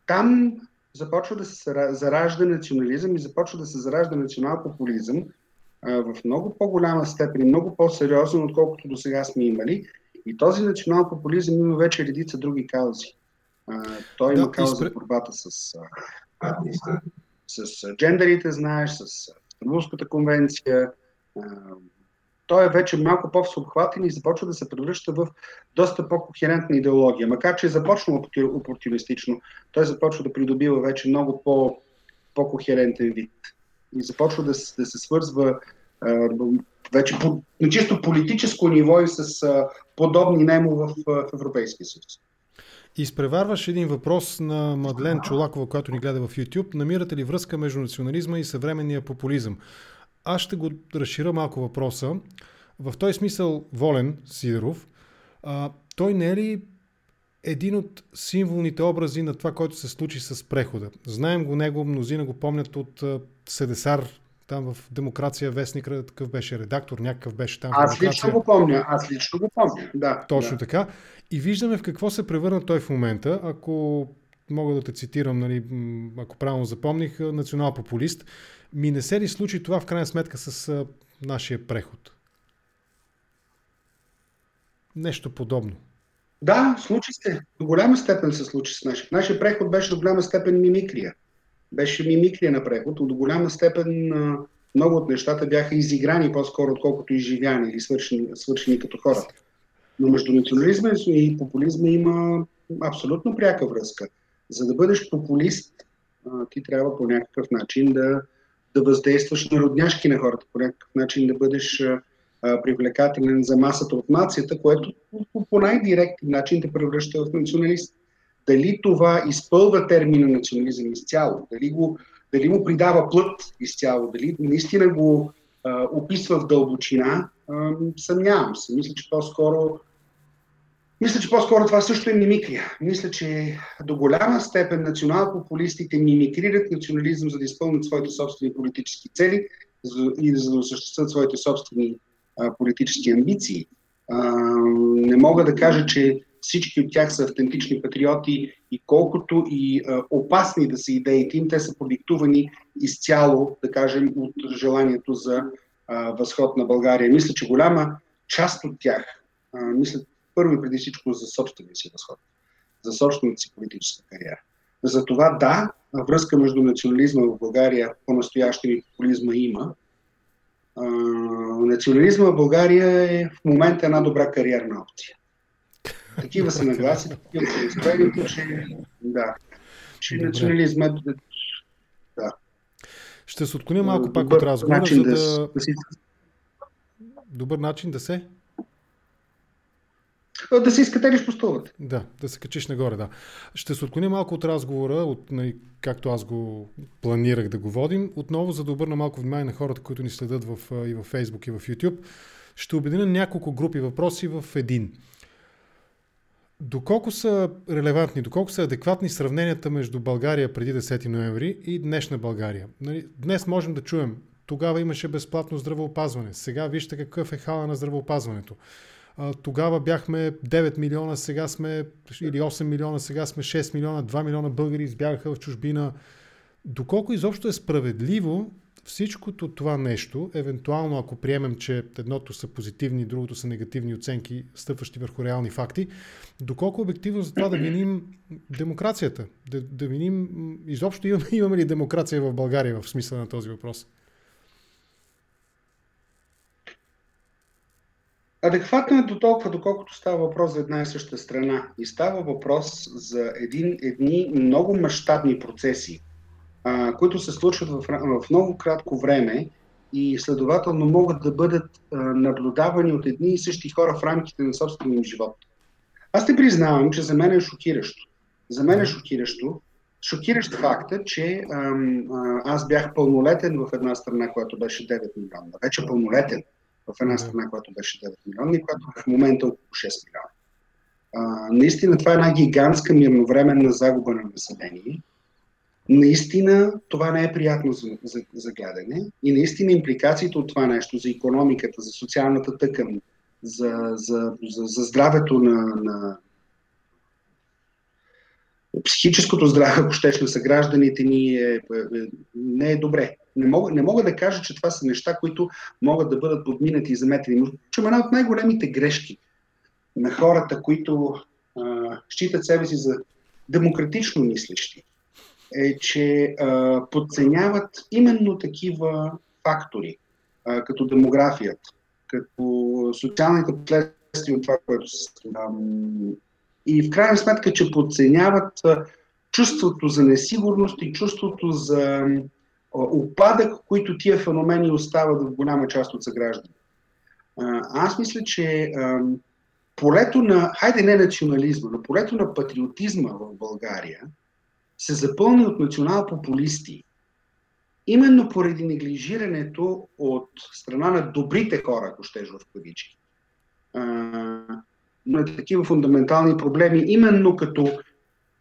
там започва да се заражда национализъм и започва да се заражда национал-популизъм в много по-голяма степен и много по-сериозен, отколкото до сега сме имали. И този национал-популизъм има вече редица други каузи. той има да, кауза изпред... борбата с с джендерите, знаеш, с Стамбулската конвенция. Той е вече малко по-всеобхватен и започва да се превръща в доста по-кохерентна идеология. Макар, че е започнал опортунистично, той започва да придобива вече много по- по-кохерентен вид. И започва да, да се свързва вече по, на чисто политическо ниво и с подобни немо в, в Европейския съюз. Изпреварваш един въпрос на Мадлен Чолакова, която ни гледа в YouTube. Намирате ли връзка между национализма и съвременния популизъм? Аз ще го разширя малко въпроса. В този смисъл Волен Сидоров, а, той не е ли един от символните образи на това, което се случи с прехода? Знаем го него, мнозина го помнят от Седесар там в Демокрация вестник, такъв беше редактор, някакъв беше там. Аз лично го помня, аз лично го помня, да. Точно да. така. И виждаме в какво се превърна той в момента, ако мога да те цитирам, нали, ако правилно запомних, национал-популист. Ми не се ли случи това в крайна сметка с а, нашия преход? Нещо подобно. Да, случи се. До голяма степен се случи с нашия. Нашия преход беше до голяма степен мимикрия беше мимикрия на преход. До голяма степен много от нещата бяха изиграни по-скоро, отколкото изживяни или свършени, свършени като хората. Но между национализма и популизма има абсолютно пряка връзка. За да бъдеш популист, ти трябва по някакъв начин да, да въздействаш народняшки на хората, по някакъв начин да бъдеш привлекателен за масата от нацията, което по най-директен начин те превръща в националист. Дали това изпълва термина национализъм изцяло, дали, го, дали му придава плът изцяло, дали наистина го а, описва в дълбочина, а, съмнявам се. Мисля, че по-скоро мисля, че по-скоро това също е мимикрия. Мисля, че до голяма степен национал-популистите мимикрират национализъм, за да изпълнят своите собствени политически цели и за да осъществят своите собствени а, политически амбиции. А, не мога да кажа, че всички от тях са автентични патриоти и колкото и а, опасни да са идеите им, те са продиктувани изцяло, да кажем, от желанието за а, възход на България. Мисля, че голяма част от тях а, мислят първо и преди всичко за собствения си възход, за собствената си политическа кариера. Затова да, връзка между национализма в България, по-настоящем и популизма има. А, национализма в България е в момента една добра кариерна опция. Такива са нагласи, такива са настроението, че да, че национализма е да. Ще се отклоня малко пак от разговора, за да... да... Добър начин да се... Да се изкатериш по столата. Да, да се качиш нагоре, да. Ще се отклоня малко от разговора, от, нали, както аз го планирах да го водим. Отново, за да обърна малко внимание на хората, които ни следят в, и в Facebook, и в YouTube, ще обедина няколко групи въпроси в един. Доколко са релевантни, доколко са адекватни сравненията между България преди 10 ноември и днешна България? Нали, днес можем да чуем, тогава имаше безплатно здравеопазване, сега вижте какъв е хала на здравеопазването. Тогава бяхме 9 милиона, сега сме, или 8 милиона, сега сме 6 милиона, 2 милиона българи избягаха в чужбина. Доколко изобщо е справедливо всичкото това нещо, евентуално ако приемем, че едното са позитивни, другото са негативни оценки, стъпващи върху реални факти, доколко обективно за това да виним демокрацията? Да, да виним, изобщо имаме, имаме ли демокрация в България в смисъла на този въпрос? Адекватно е до толкова, доколкото става въпрос за една и съща страна. И става въпрос за един, едни много мащабни процеси, а, които се случват в, в много кратко време и следователно могат да бъдат а, наблюдавани от едни и същи хора в рамките на собствения им живот. Аз не признавам, че за мен е шокиращо. За мен е шокиращо. Шокиращ факта, че ам, а, аз бях пълнолетен в една страна, която беше 9 милиона. Вече пълнолетен в една страна, която беше 9 милиона и която в момента е около 6 милиона. А, наистина това е една гигантска мирновременна загуба на население. Наистина това не е приятно за, за, за гледане и наистина импликациите от това нещо за економиката, за социалната тъкан, за, за, за, за здравето на, на психическото здраве, ако щеш, на съгражданите ни е, е, не е добре. Не мога, не мога да кажа, че това са неща, които могат да бъдат подминати и заметени. Чум една от най-големите грешки на хората, които а, считат себе си за демократично мислещи, е, че а, подценяват именно такива фактори, а, като демографията, като социалните последствия от това, което се и в крайна сметка, че подценяват чувството за несигурност и чувството за опадък, които тия феномени остават в голяма част от съграждани. Аз мисля, че полето на, хайде не национализма, но полето на патриотизма в България се запълни от национал-популисти. Именно поради неглижирането от страна на добрите хора, ако щеш в кавички, на такива фундаментални проблеми, именно като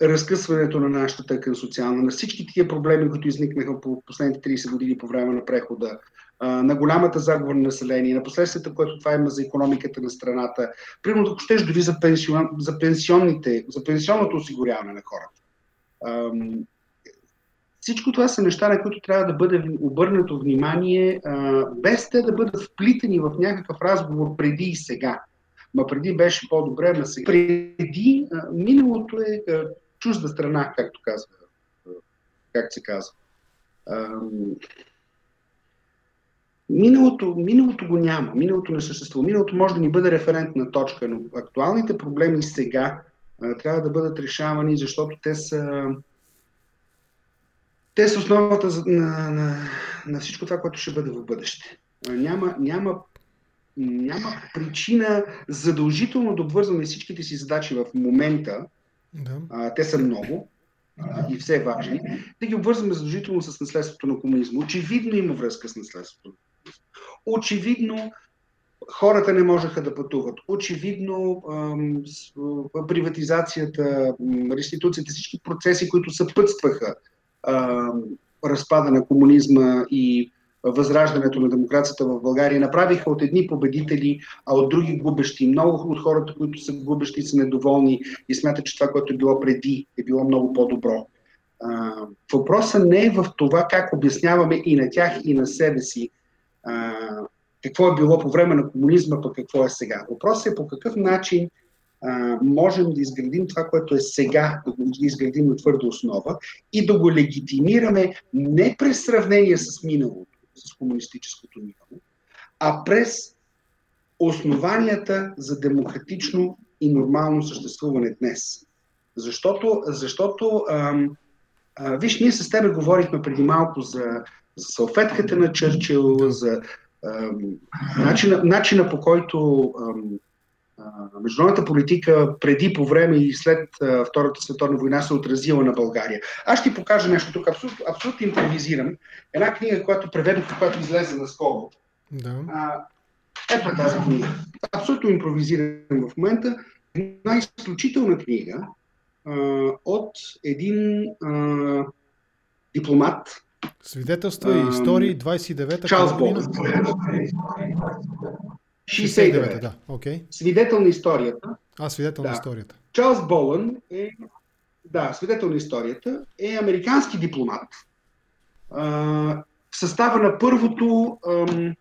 разкъсването на нашата тъкан социална, на всички тия проблеми, които изникнаха по последните 30 години по време на прехода, на голямата загуба на население, на последствията, което това има за економиката на страната, примерно, ако щеш дори за, пенсион, за, пенсионните, за пенсионното осигуряване на хората. Всичко това са неща, на които трябва да бъде обърнато внимание, без те да бъдат вплитани в някакъв разговор преди и сега. Ма преди беше по-добре, ма сега. Преди миналото е чужда страна, както казва, как се казва. Миналото, миналото го няма, миналото не съществува. Миналото може да ни бъде референтна точка, но актуалните проблеми сега трябва да бъдат решавани, защото те са, те са основата на, на, на всичко това, което ще бъде в бъдеще. Няма, няма няма причина задължително да обвързваме всичките си задачи в момента, да. а, те са много а, и все важни, да ги обвързваме задължително с наследството на комунизма. Очевидно има връзка с наследството. Очевидно хората не можеха да пътуват. Очевидно приватизацията, реституцията, всички процеси, които съпътстваха разпада на комунизма и възраждането на демокрацията в България. Направиха от едни победители, а от други губещи. Много от хората, които са губещи, са недоволни и смятат, че това, което е било преди, е било много по-добро. Въпросът не е в това как обясняваме и на тях, и на себе си а, какво е било по време на комунизма, пък какво е сега. Въпросът е по какъв начин а, можем да изградим това, което е сега, да го изградим на твърда основа и да го легитимираме не през сравнение с миналото, с комунистическото минало, а през основанията за демократично и нормално съществуване днес. Защото, защото ам, а, виж, ние с тебе говорихме преди малко за, за салфетката на Чърчил, за ам, начина, начина по който ам, международната политика преди, по време и след Втората световна война се отразила на България. Аз ще ти покажа нещо тук, абсолютно, абсолютно импровизирам. Една книга, която преведох, която излезе на скоро. Да. А, ето тази книга. Абсолютно импровизирам в момента. Една изключителна книга а, от един а, дипломат. Свидетелства и истории 29-та Чарлз Болдън. 69. да. Okay. Свидетел на историята. А, свидетел Да. на историята. Чарлз Болън е, да, свидетел на историята, е американски дипломат. А, в състава на първото ам,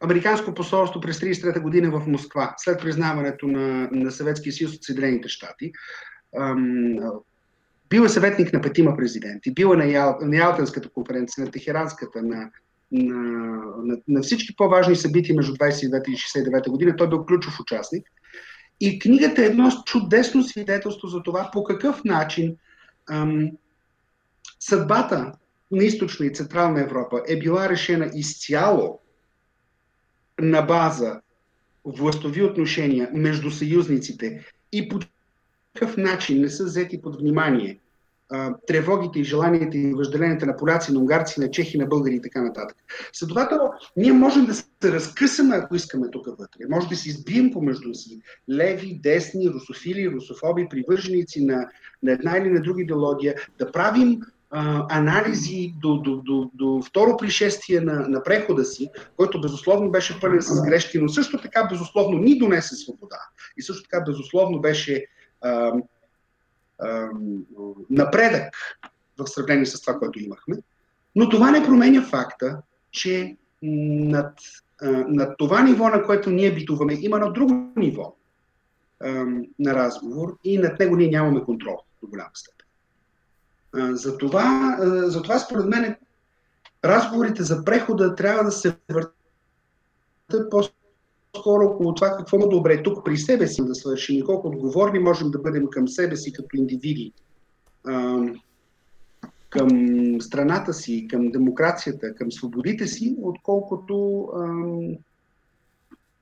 американско посолство през 1933 година в Москва, след признаването на, на Съветския съюз от Съединените щати. Ам, бил е съветник на петима президенти, бил е на, Ял, на Ялтенската конференция, на Техеранската, на, на, на, на всички по-важни събития между 29 и 69 година. Той бил ключов участник. И книгата е едно чудесно свидетелство за това по какъв начин ам, съдбата на източна и централна Европа е била решена изцяло на база властови отношения между съюзниците и по какъв начин не са взети под внимание тревогите и желанията и въжделенията на поляци, на унгарци, на чехи, на българи и така нататък. Следователно, ние можем да се разкъсаме, ако искаме тук вътре. Може да се избием помежду си. Леви, десни, русофили, русофоби, привърженици на, на една или на друга идеология, да правим анализи до, до, до, до второ пришествие на, на прехода си, който безусловно беше пълен с грешки, но също така безусловно ни донесе свобода. И също така безусловно беше напредък в сравнение с това, което имахме. Но това не променя факта, че над, над това ниво, на което ние битуваме, има едно друго ниво на разговор и над него ние нямаме контрол до голяма степен. Затова, затова според мен разговорите за прехода трябва да се въртат по-скоро около това какво му добре тук при себе си да свършим и колко отговорни можем да бъдем към себе си като индивиди, към страната си, към демокрацията, към свободите си, отколкото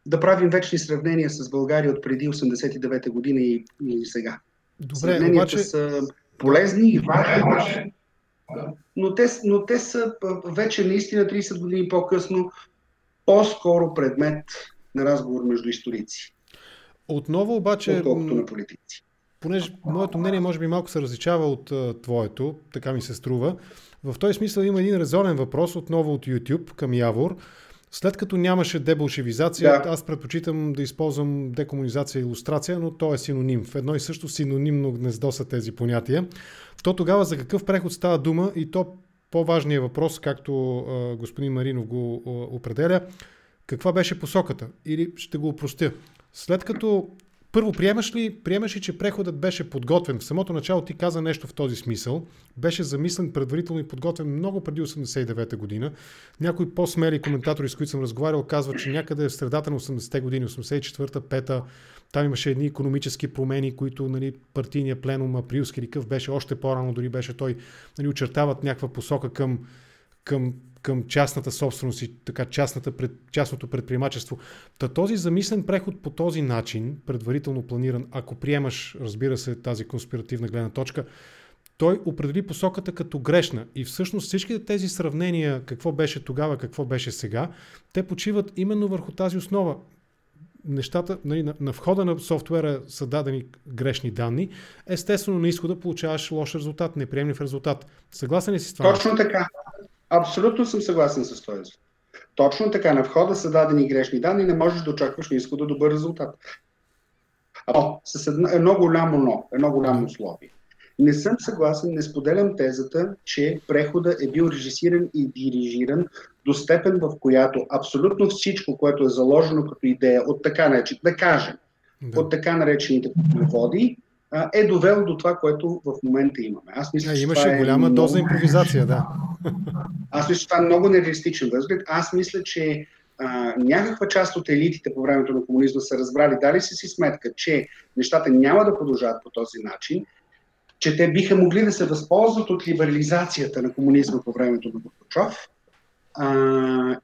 да правим вечни сравнения с България от преди 89-та година и, и сега. Добре, Сравненията обаче, са полезни и важни, но те, но те са вече наистина 30 години по-късно по-скоро предмет на разговор между историци, отново обаче, отколкото на политици. понеже моето мнение може би малко се различава от а, твоето, така ми се струва. В този смисъл има един резонен въпрос отново от YouTube към Явор. След като нямаше деболшевизация, Да. аз предпочитам да използвам декомунизация и иллюстрация, но то е синоним. В едно и също синонимно гнездо са тези понятия. То тогава за какъв преход става дума и то по-важният въпрос, както а, господин Маринов го а, определя, каква беше посоката? Или ще го упростя. След като първо, приемаш ли, приемаш ли, че преходът беше подготвен? В самото начало ти каза нещо в този смисъл. Беше замислен предварително и подготвен много преди 89-та година. Някои по-смели коментатори, с които съм разговарял, казват, че някъде в средата на 80-те години, 84-та, 5-та, там имаше едни економически промени, които нали, партийния пленум априлски или къв беше още по-рано, дори беше той, нали, очертават някаква посока към, към, към частната собственост и така частната, пред, частното предприемачество. Та този замислен преход по този начин, предварително планиран, ако приемаш, разбира се, тази конспиративна гледна точка, той определи посоката като грешна. И всъщност всичките тези сравнения, какво беше тогава, какво беше сега, те почиват именно върху тази основа. Нещата, нали, на, на входа на софтуера са дадени грешни данни. Естествено, на изхода получаваш лош резултат, неприемлив резултат. Съгласен ли си с това? Точно така. Абсолютно съм съгласен с този. Точно така, на входа са дадени грешни данни, не можеш да очакваш на изхода добър резултат. А, с едно, едно голямо но, едно голямо условие. Не съм съгласен, не споделям тезата, че прехода е бил режисиран и дирижиран до степен, в която абсолютно всичко, което е заложено като идея от така наречен, да кажем, да. от така наречените води, е довело до това, което в момента имаме. Аз мисля, а, че имаше това е голяма много... доза импровизация, да. Аз мисля, че това е много нереалистичен възглед. Аз мисля, че а, някаква част от елитите по времето на комунизма са разбрали, дали си си сметка, че нещата няма да продължават по този начин, че те биха могли да се възползват от либерализацията на комунизма по времето на Горбачов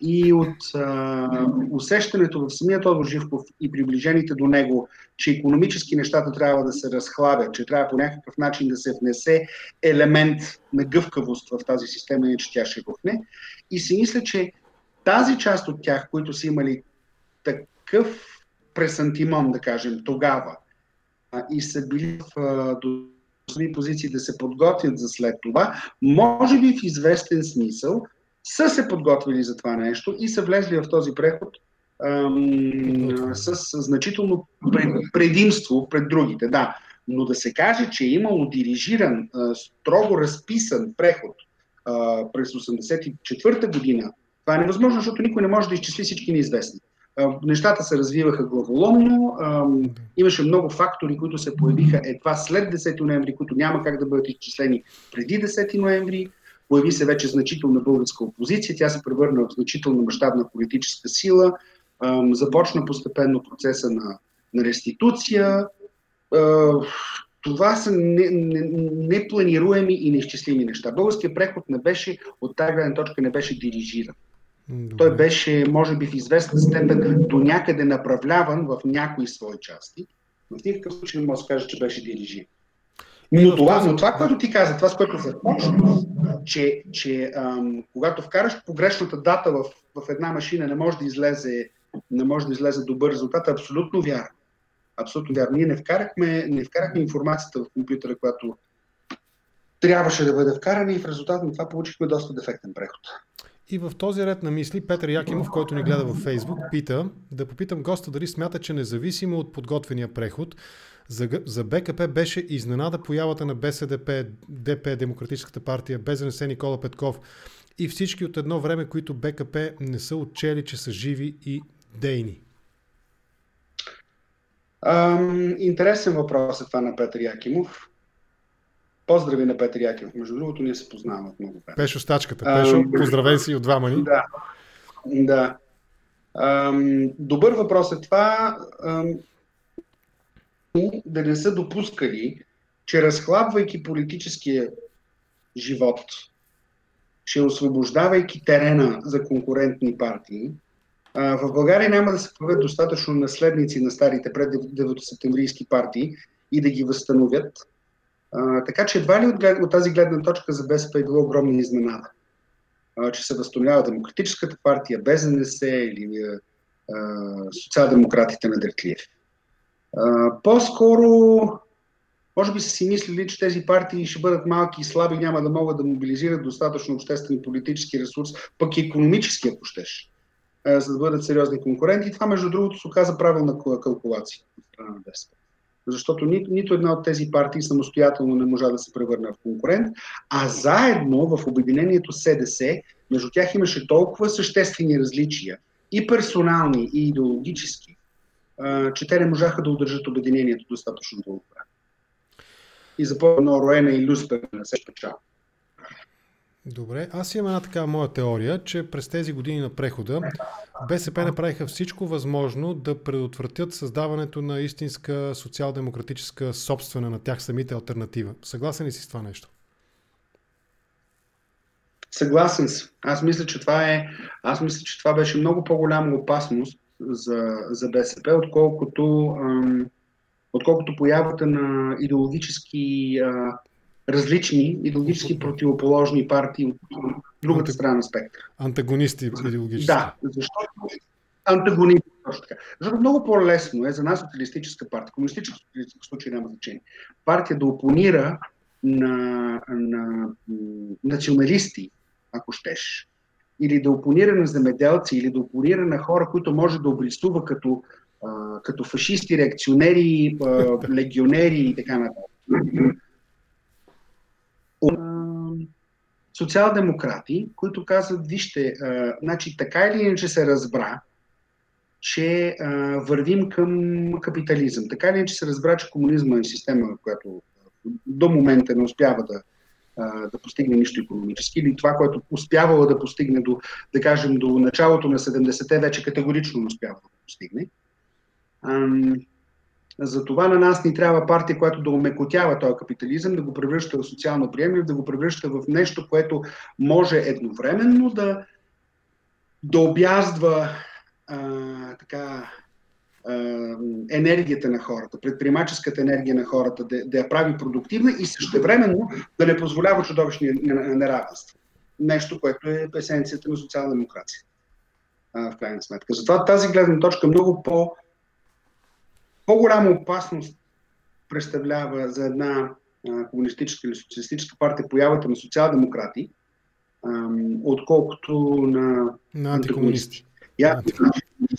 и от а, усещането в самия Тодор Живков и приближените до него, че економически нещата трябва да се разхлабят, че трябва по някакъв начин да се внесе елемент на гъвкавост в тази система, че тя ще рухне. И си мисля, че тази част от тях, които са имали такъв пресантимон, да кажем, тогава, а, и са били в а, позиции да се подготвят за след това, може би в известен смисъл са се подготвили за това нещо и са влезли в този преход ам, с значително предимство пред другите. Да, но да се каже, че е имало дирижиран, строго разписан преход през 1984 година, това е невъзможно, защото никой не може да изчисли всички неизвестни. Нещата се развиваха главоломно, имаше много фактори, които се появиха едва след 10 ноември, които няма как да бъдат изчислени преди 10 ноември. Появи се вече значителна българска опозиция, тя се превърна в значителна мащабна политическа сила, започна постепенно процеса на, на реституция. Това са непланируеми не, не и неизчислими неща. Българският преход не беше, от тази гледна точка, не беше дирижиран. Добре. Той беше, може би, в известна степен до някъде направляван в някои свои части. Но в никакъв случай не може да се каже, че беше дирижиран. Но това, но това, което ти каза, това с което започна, че, че ам, когато вкараш погрешната дата в, в една машина, не може да излезе, не може да излезе добър резултат, е абсолютно вярно. Абсолютно вярно. Ние не вкарахме, не вкарахме информацията в компютъра, която трябваше да бъде вкарана и в резултат на това получихме доста дефектен преход. И в този ред на мисли Петър Якимов, който ни гледа във Фейсбук, пита да попитам госта дали смята, че независимо от подготвения преход, за, за БКП беше изненада появата на БСДП, ДП, Демократическата партия, БЗНС Никола Петков и всички от едно време, които БКП не са отчели, че са живи и дейни. Ам, интересен въпрос е това на Петър Якимов. Поздрави на Петър Якимов. Между другото, ние се познаваме от много време. Пешо стачката. Пешо, поздравен си от двама ни. Да. да. Ам, добър въпрос е това. Ам, да не са допускали, че разхлабвайки политическия живот, че освобождавайки терена за конкурентни партии, в България няма да се появят достатъчно наследници на старите пред 9 септемврийски партии и да ги възстановят. А, така че едва ли от, от тази гледна точка за БСП е било огромна изненада, а, че се възстановява Демократическата партия, БЗНС или социал-демократите на По-скоро, може би са си мислили, че тези партии ще бъдат малки и слаби, няма да могат да мобилизират достатъчно обществен и политически ресурс, пък и економически, ако щеш, за да бъдат сериозни конкуренти. Това, между другото, се оказа правилна калкулация от страна на БСП защото нито, нито една от тези партии самостоятелно не можа да се превърне в конкурент, а заедно в обединението СДС, между тях имаше толкова съществени различия, и персонални, и идеологически, че те не можаха да удържат обединението достатъчно дълго време. И започна Роена и Люспер на се печал. Добре, аз имам една такава моя теория, че през тези години на прехода БСП направиха всичко възможно да предотвратят създаването на истинска социал-демократическа собствена на тях самите альтернатива. Съгласен ли си с това нещо? Съгласен съм. Аз мисля, че това е. Аз мисля, че това беше много по-голяма опасност за, за БСП, отколкото, ам, отколкото появата на идеологически а, различни, идеологически противоположни партии от другата страна на спектъра. Антагонисти идеологически. Да, защото антагонисти, точно така. Защото много по-лесно е за нас социалистическа партия, комунистическа в случай няма значение, партия да опонира на, на националисти, ако щеш. Или да опонира на земеделци, или да опонира на хора, които може да обрисува като, а, като фашисти, реакционери, а, легионери и така нататък. Социал-демократи, които казват, вижте, а, значи така или иначе се разбра, че а, вървим към капитализъм. Така ли, че се разбра, че комунизма е система, която до момента не успява да, да постигне нищо економически, или това, което успявала да постигне до, да кажем, до началото на 70-те, вече категорично не успява да постигне. За това на нас ни трябва партия, която да омекотява този капитализъм, да го превръща в социално приемлив, да го превръща в нещо, което може едновременно да, да обяздва а, така, енергията на хората, предприемаческата енергия на хората, да, да я прави продуктивна и същевременно да не позволява чудовищни неравенства. Нещо, което е есенцията на социална демокрация. В крайна сметка. Затова тази гледна точка много по, по-голяма опасност представлява за една комунистическа или социалистическа партия появата на социал-демократи, отколкото на, на антикомунисти. Аз,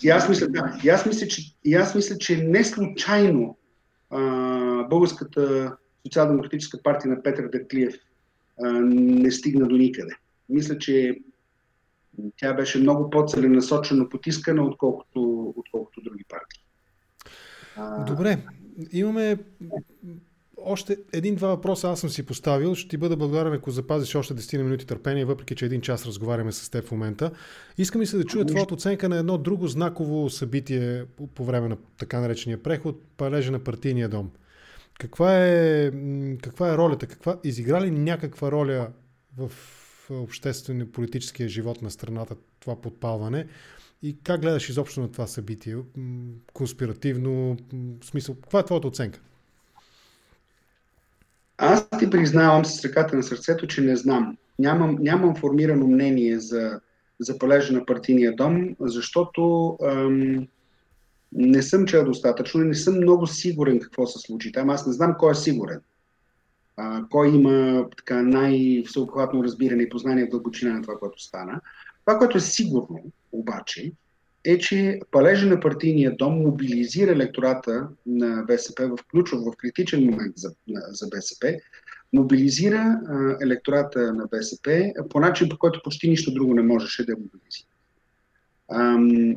и аз, мисля, да, и аз, мисля, че, и аз мисля, че не случайно а, Българската социал-демократическа партия на Петър Дъклиев а, не стигна до никъде. Мисля, че тя беше много по-целенасочено потискана, отколкото, отколкото други партии. Добре, имаме още един-два въпроса аз съм си поставил. Ще ти бъда благодарен, ако запазиш още 10 минути търпение, въпреки че един час разговаряме с теб в момента. Искам и се да чуя твоята оценка на едно друго знаково събитие по време на така наречения преход, палежа на партийния дом. Каква е, каква е ролята? Каква, изигра ли някаква роля в обществено политическия живот на страната това подпалване? И как гледаш изобщо на това събитие? Конспиративно, в смисъл, каква е твоята оценка? Аз ти признавам с ръката на сърцето, че не знам. Нямам, нямам формирано мнение за, за палежа на партийния дом, защото ам, не съм чел достатъчно и не съм много сигурен какво се случи там. Аз не знам кой е сигурен. А, кой има така най-всеобхватно разбиране и познание в дълбочина на това, което стана. Това, което е сигурно, обаче, е, че палежа на партийния дом мобилизира електората на БСП в ключов, в критичен момент за, за БСП, мобилизира електората на БСП по начин, по който почти нищо друго не можеше да мобилизира.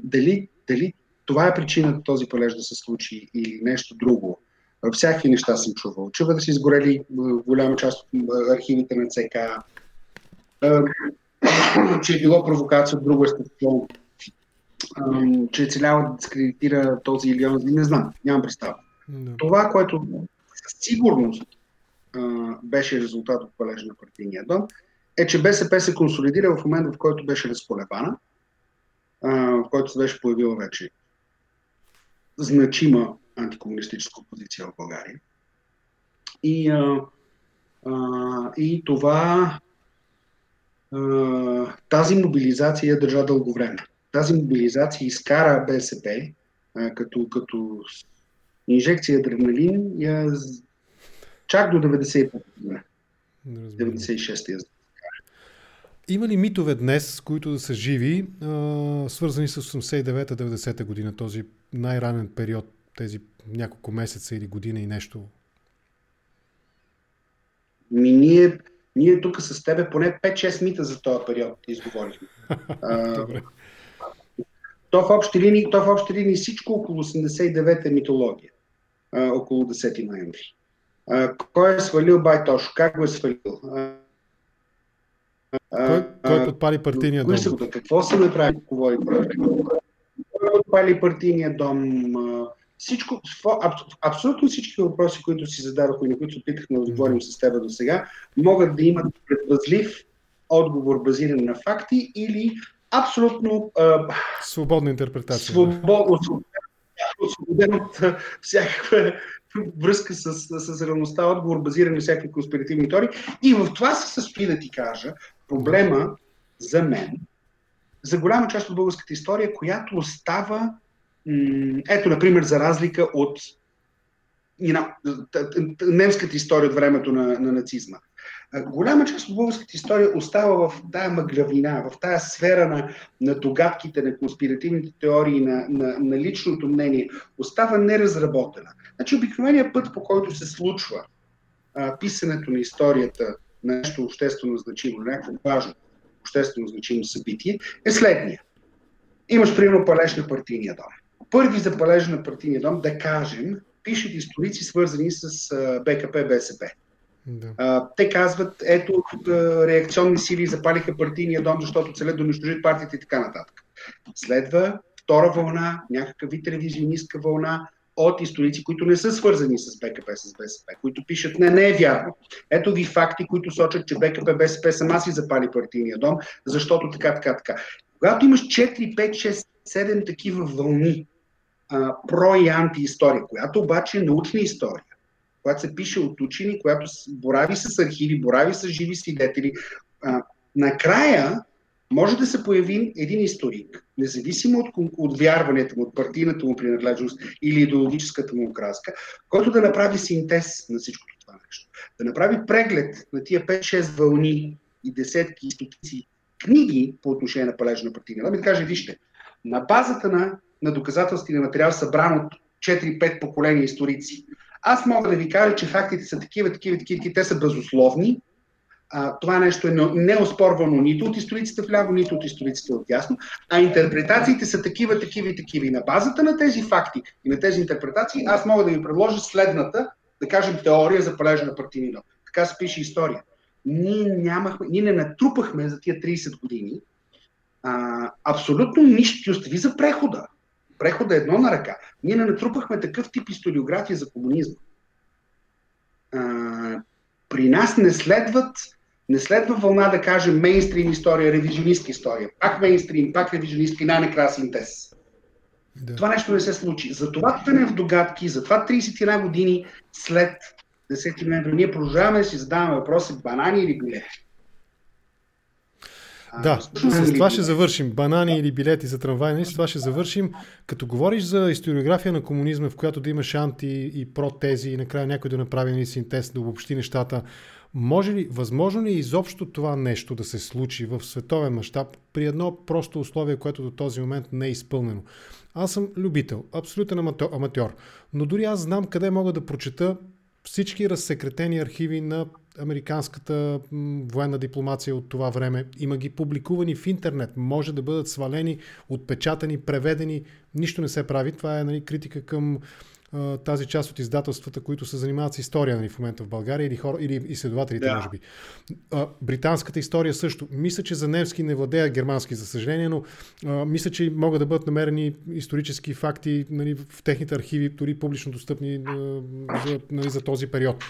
Дали, дали това е причината този палеж да се случи или нещо друго? Всякакви неща съм чувал. Чува да са изгорели голяма част от архивите на ЦК, че е било провокация от друго естество че е целява да дискредитира този или онзи, не знам, нямам представа. No. Това, което със сигурност беше резултат от палежа на партийния дом, е, че БСП се консолидира в момента, в който беше разколебана, а, в който се беше появила вече значима антикомунистическа опозиция в България. И, а, а, и това а, тази мобилизация държа дълго време тази мобилизация изкара БСП а, като, като инжекция адреналин я, чак до 95 96-я. Има ли митове днес, които да са живи, а, свързани с 89-90 година, този най-ранен период, тези няколко месеца или година и нещо? Ми ние, ние тук с тебе поне 5-6 мита за този период изговорихме. Добре. То в общи линии, то в общи линии всичко около 89-та митология, а, около 10 ноември. А, кой е свалил Байтош? Как го е свалил? А, кой, кой подпали партийния дом? Са, какво се направи? Кой подпали партийния дом? Всичко, абсолютно всички въпроси, които си зададохме и на които опитахме да отговорим с теб до сега, могат да имат предпазлив отговор базиран на факти или абсолютно а, свободна интерпретация. Свободно, освободен от всякаква връзка с, с, с реалността, отговор базиран на всякакви конспиративни теории. И в това се състои да ти кажа проблема за мен, за голяма част от българската история, която остава, ето, например, за разлика от немската история от времето на, на нацизма. Голяма част от българската история остава в тая мъглявина, в тая сфера на, на догадките, на конспиративните теории, на, на, на личното мнение. Остава неразработена. Значи обикновеният път, по който се случва а, писането на историята на нещо обществено значимо, на някакво важно обществено значимо събитие, е следния. Имаш, примерно, палеж на партийния дом. Първи за палеж на партийния дом, да кажем, пишат историци, свързани с БКП, БСП. Да. А, те казват, ето, реакционни сили запалиха партийния дом, защото целят да унищожат партията и така нататък. Следва втора вълна, някакъв вид ревизионистка вълна от историци, които не са свързани с БКП, с БСП, които пишат, не, не е вярно. Ето ви факти, които сочат, че БКП, БСП сама си запали партийния дом, защото така, така, така. Когато имаш 4, 5, 6, 7 такива вълни, а, про и антиистория, която обаче е научна история, която се пише от учени, която борави с архиви, борави с живи свидетели. А, накрая може да се появи един историк, независимо от, от вярването му, от партийната му принадлежност или идеологическата му окраска, който да направи синтез на всичкото това нещо. Да направи преглед на тия 5-6 вълни и десетки и стотици книги по отношение на палежа на партийния да ми каже, вижте, на базата на, на доказателствения материал, събран от 4-5 поколения историци, аз мога да ви кажа, че фактите са такива, такива, такива, те са безусловни. А, това нещо е неоспорвано нито от историците вляво, нито от историците от ясно, а интерпретациите са такива, такива и такива. И на базата на тези факти и на тези интерпретации аз мога да ви предложа следната, да кажем, теория за палежа на партийни дом. Така се пише история. Ние, нямахме, ние не натрупахме за тия 30 години а, абсолютно нищо. Остави за прехода прехода едно на ръка. Ние не натрупахме такъв тип историография за комунизма. А, при нас не следват не следва вълна да кажем мейнстрим история, ревизионистка история. Пак мейнстрим, пак ревизионистка и най-накрая синтез. Да. Това нещо не се случи. Затова тънем в догадки, затова 31 години след 10 ноември ние продължаваме да си задаваме въпроси банани или билети. Да, с това ще завършим. Банани или билети за трамвай, нали? с това ще завършим. Като говориш за историография на комунизма, в която да имаш анти и про тези и накрая някой да направи нали, синтез, да обобщи нещата, може ли, възможно ли е изобщо това нещо да се случи в световен мащаб при едно просто условие, което до този момент не е изпълнено? Аз съм любител, абсолютен аматьор, но дори аз знам къде мога да прочета всички разсекретени архиви на американската военна дипломация от това време. Има ги публикувани в интернет. Може да бъдат свалени, отпечатани, преведени. Нищо не се прави. Това е нали, критика към а, тази част от издателствата, които се занимават с история нали, в момента в България или, хора, или изследователите, да. може би. А, британската история също. Мисля, че за немски не владея германски, за съжаление, но а, мисля, че могат да бъдат намерени исторически факти нали, в техните архиви, дори публично достъпни а, за, нали, за този период.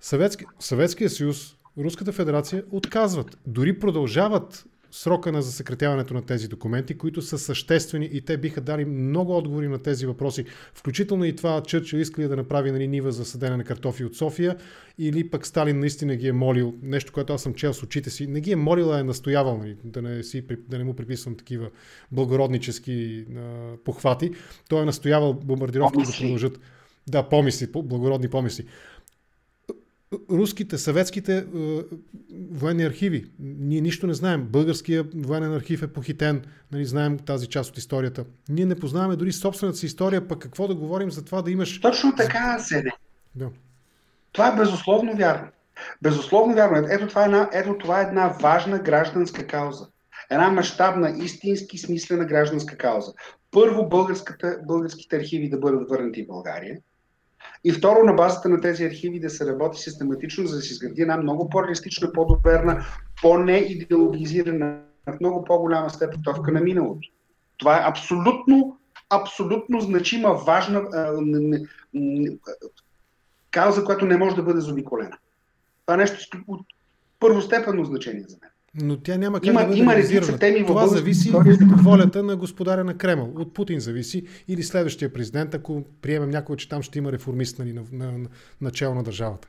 Съветски, Съветския съюз, Руската федерация отказват. Дори продължават срока на засекретяването на тези документи, които са съществени и те биха дали много отговори на тези въпроси. Включително и това Чърчил иска да направи нали, нива за съдене на картофи от София или пък Сталин наистина ги е молил, нещо, което аз съм чел с очите си, не ги е молил, а е настоявал, нали, да, не си, да не му приписвам такива благороднически а, похвати. Той е настоявал бомбардировки да продължат. Да, помисли, благородни помисли руските, съветските е, военни архиви. Ние нищо не знаем. Българския военен архив е похитен. Нали, знаем тази част от историята. Ние не познаваме дори собствената си история, пък какво да говорим за това да имаш... Точно така, Седе. Да. Това е безусловно вярно. Безусловно вярно. Ето това, е една, ето това е една важна гражданска кауза. Една мащабна, истински смислена гражданска кауза. Първо, българските архиви да бъдат върнати в България и второ, на базата на тези архиви да се работи систематично, за да се изгради една много по-реалистична, по-доверна, по-неидеологизирана, в много по-голяма степен товка на миналото. Това е абсолютно, абсолютно значима, важна а, не, не, кауза, която не може да бъде заобиколена. Това е нещо от първостепенно значение за мен. Но тя няма как има, да бъде има редица теми Това зависи от волята на господаря на Кремъл. От Путин зависи или следващия президент, ако приемем някой, че там ще има реформист нали, на, на, на начало на държавата.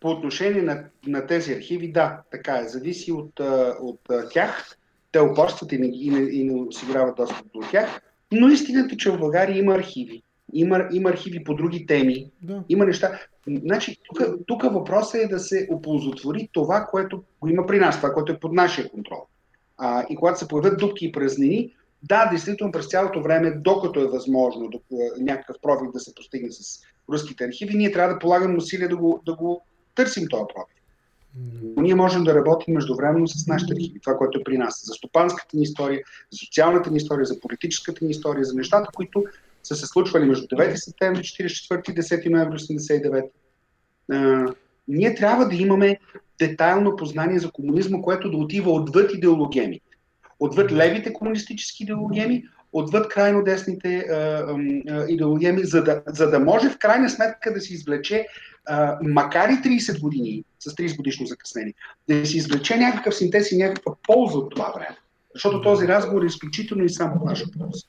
По отношение на, на тези архиви, да, така е. Зависи от, от, от тях. Те упорстват и не, и, не, и не осигуряват достъп до тях. Но истината, че в България има архиви, има, има архиви по други теми, да. има неща. Значи, тук въпросът е да се оползотвори това, което го има при нас, това, което е под нашия контрол. А, и когато се появят дупки и празнини, да, действително през цялото време, докато е възможно до, някакъв пробив да се постигне с руските архиви, ние трябва да полагаме усилия да го, да го търсим този пробив. Но ние можем да работим междувременно с нашите архиви, това, което е при нас, за стопанската ни история, за социалната ни история, за политическата ни история, за нещата, които са се случвали между 9 септември 44 и 10 ноември 89. ние трябва да имаме детайлно познание за комунизма, което да отива отвъд идеологеми. Отвъд левите комунистически идеологеми, отвъд крайно десните идеологеми, за да, за да може в крайна сметка да се извлече, а, макар и 30 години, с 30 годишно закъснение, да се извлече някакъв синтез и някаква полза от това време. Защото този разговор е изключително и само наша полза.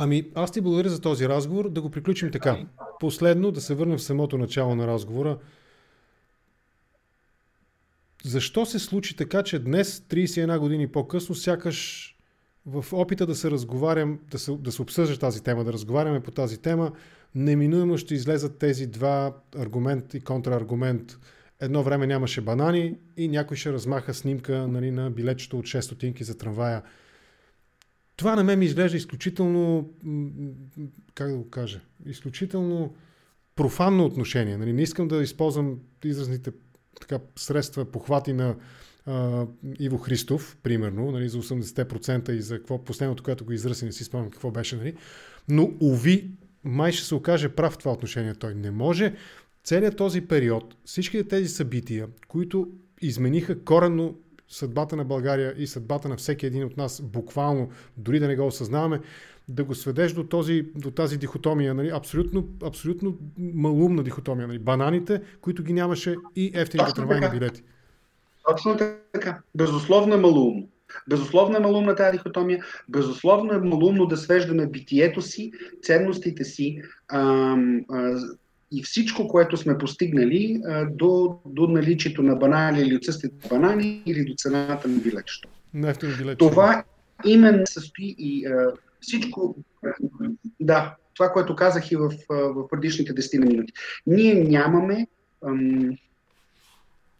Ами, аз ти благодаря за този разговор. Да го приключим така. Последно, да се върнем в самото начало на разговора. Защо се случи така, че днес, 31 години по-късно, сякаш в опита да се разговарям, да се, да се обсъжда тази тема, да разговаряме по тази тема, неминуемо ще излезат тези два аргумент и контраргумент. Едно време нямаше банани и някой ще размаха снимка нали, на билетчето от 6 стотинки за трамвая. Това на мен ми изглежда изключително, как да го кажа, изключително профанно отношение. Нали? Не искам да използвам изразните така, средства, похвати на а, Иво Христов, примерно, нали, за 80% и за какво последното, което го изрази, не си спомням какво беше, нали? но уви, май ще се окаже прав това отношение. Той не може целият този период, всичките тези събития, които измениха коренно съдбата на България и съдбата на всеки един от нас, буквално, дори да не го осъзнаваме, да го сведеш до, този, до тази дихотомия, нали? абсолютно, абсолютно малумна дихотомия. Нали? Бананите, които ги нямаше и ефтините трамвайни билети. Точно така. Безусловно е малумно. Безусловно е малумна тази дихотомия, безусловно е малумно да свеждаме битието си, ценностите си, ам, а, и всичко, което сме постигнали до, до наличието на банани или отсъствието на банани или до цената на билетчето. Това именно състои и а, всичко, да, това, което казах и в, в предишните 10 минути. Ние нямаме ам,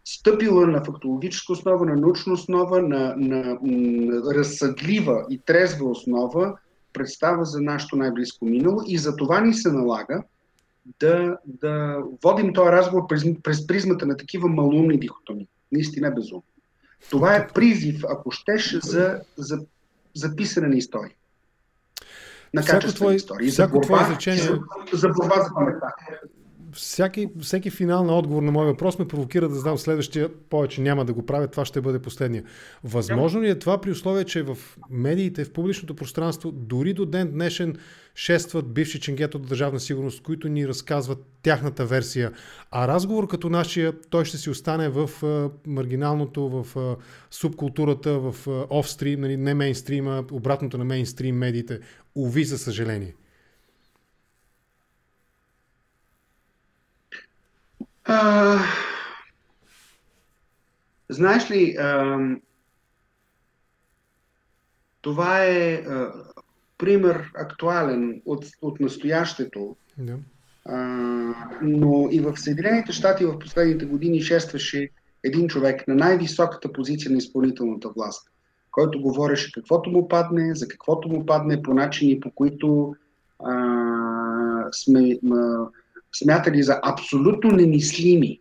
стъпила на фактологическа основа, на научна основа, на, на, на разсъдлива и трезва основа представа за нашето най-близко минало и за това ни се налага да, да водим този разговор през, през призмата на такива малумни дихотоми. Наистина безумно. Това е призив, ако щеш, за, за, за писане на история. На всяко твое, история. Всяко за борба, твое изречение... За, за борба за паметта всяки, всеки финал на отговор на моя въпрос ме провокира да знам следващия, повече няма да го правя, това ще бъде последния. Възможно ли е това при условие, че в медиите, в публичното пространство, дори до ден днешен шестват бивши ченгета от държавна сигурност, които ни разказват тяхната версия, а разговор като нашия, той ще си остане в маргиналното, в субкултурата, в офстрим, нали, не мейнстрима, обратното на мейнстрим медиите. Уви, за съжаление. А, знаеш ли, а, това е а, пример актуален от, от настоящето. Да. А, но и в Съединените щати в последните години шестваше един човек на най-високата позиция на изпълнителната власт, който говореше каквото му падне, за каквото му падне, по начини, по които а, сме. А, смятали за абсолютно немислими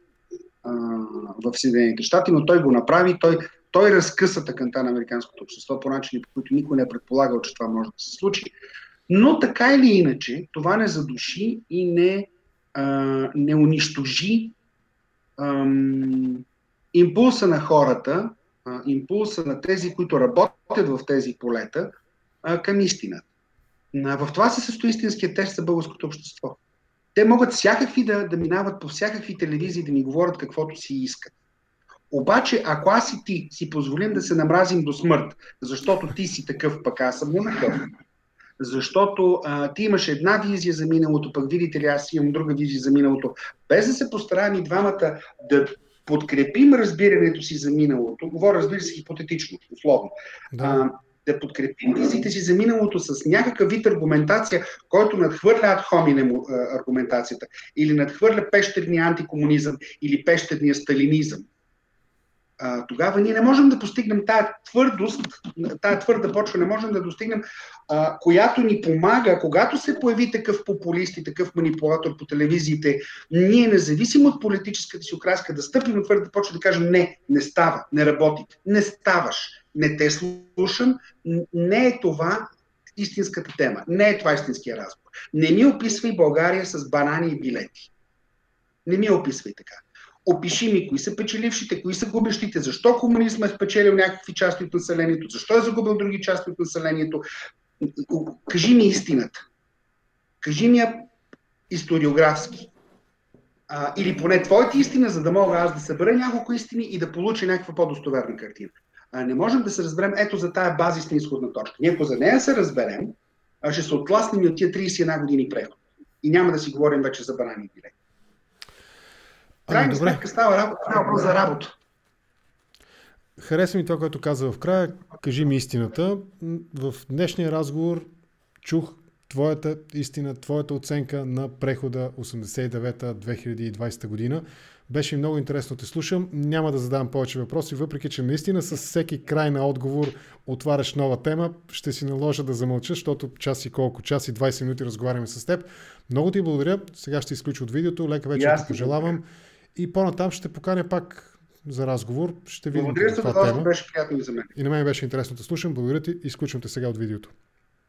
в Съединените щати, но той го направи, той, той разкъса тъканта на американското общество по начини, по които никой не е предполагал, че това може да се случи. Но така или иначе, това не задуши и не, а, не унищожи ам, импулса на хората, а, импулса на тези, които работят в тези полета, а, към истината. В това се състои истинския тест за българското общество. Те могат всякакви да, да минават по всякакви телевизии да ни говорят каквото си искат. Обаче, ако аз и ти си позволим да се намразим до смърт, защото ти си такъв, пък аз съм такъв, защото а, ти имаш една визия за миналото, пък видите ли, аз имам друга визия за миналото, без да се постараем и двамата да подкрепим разбирането си за миналото, говоря, разбира се, хипотетично, условно, да. а, да подкрепим визите си за миналото с някакъв вид аргументация, който надхвърля ад хоминем аргументацията или надхвърля пещерния антикомунизъм или пещерния сталинизъм, а, тогава ние не можем да постигнем тая твърдост, тая твърда почва, не можем да достигнем, а, която ни помага, когато се появи такъв популист и такъв манипулатор по телевизиите, ние, независимо от политическата си окраска, да стъпим на твърда почва да кажем не, не става, не работи, не ставаш, не те слушам, не е това истинската тема, не е това истинския разговор. Не ми описвай България с банани и билети. Не ми описвай така опиши ми кои са печелившите, кои са губещите, защо комунизма е спечелил някакви части от населението, защо е загубил други части от населението. Кажи ми истината. Кажи ми я историографски. А, или поне твоята истина, за да мога аз да събера няколко истини и да получа някаква по-достоверна картина. Не можем да се разберем ето за тая базисна изходна точка. Ние ако за нея се разберем, ще се отласнем и от тия 31 години преход. И няма да си говорим вече за банани билети. Крайна ами, сметка става става за работа. Хареса ми това, което каза в края. Кажи ми истината. В днешния разговор чух твоята истина, твоята оценка на прехода 89-2020 година. Беше много интересно да те слушам. Няма да задавам повече въпроси, въпреки че наистина с всеки край на отговор отваряш нова тема. Ще си наложа да замълча, защото час и колко, час и 20 минути разговаряме с теб. Много ти благодаря. Сега ще изключа от видеото. Лека вечер ти пожелавам. И по-натам ще поканя пак за разговор. Ще видим Благодаря това тема. беше приятно и за мен. И на мен беше интересно да слушам. Благодаря ти. Изключвам те сега от видеото.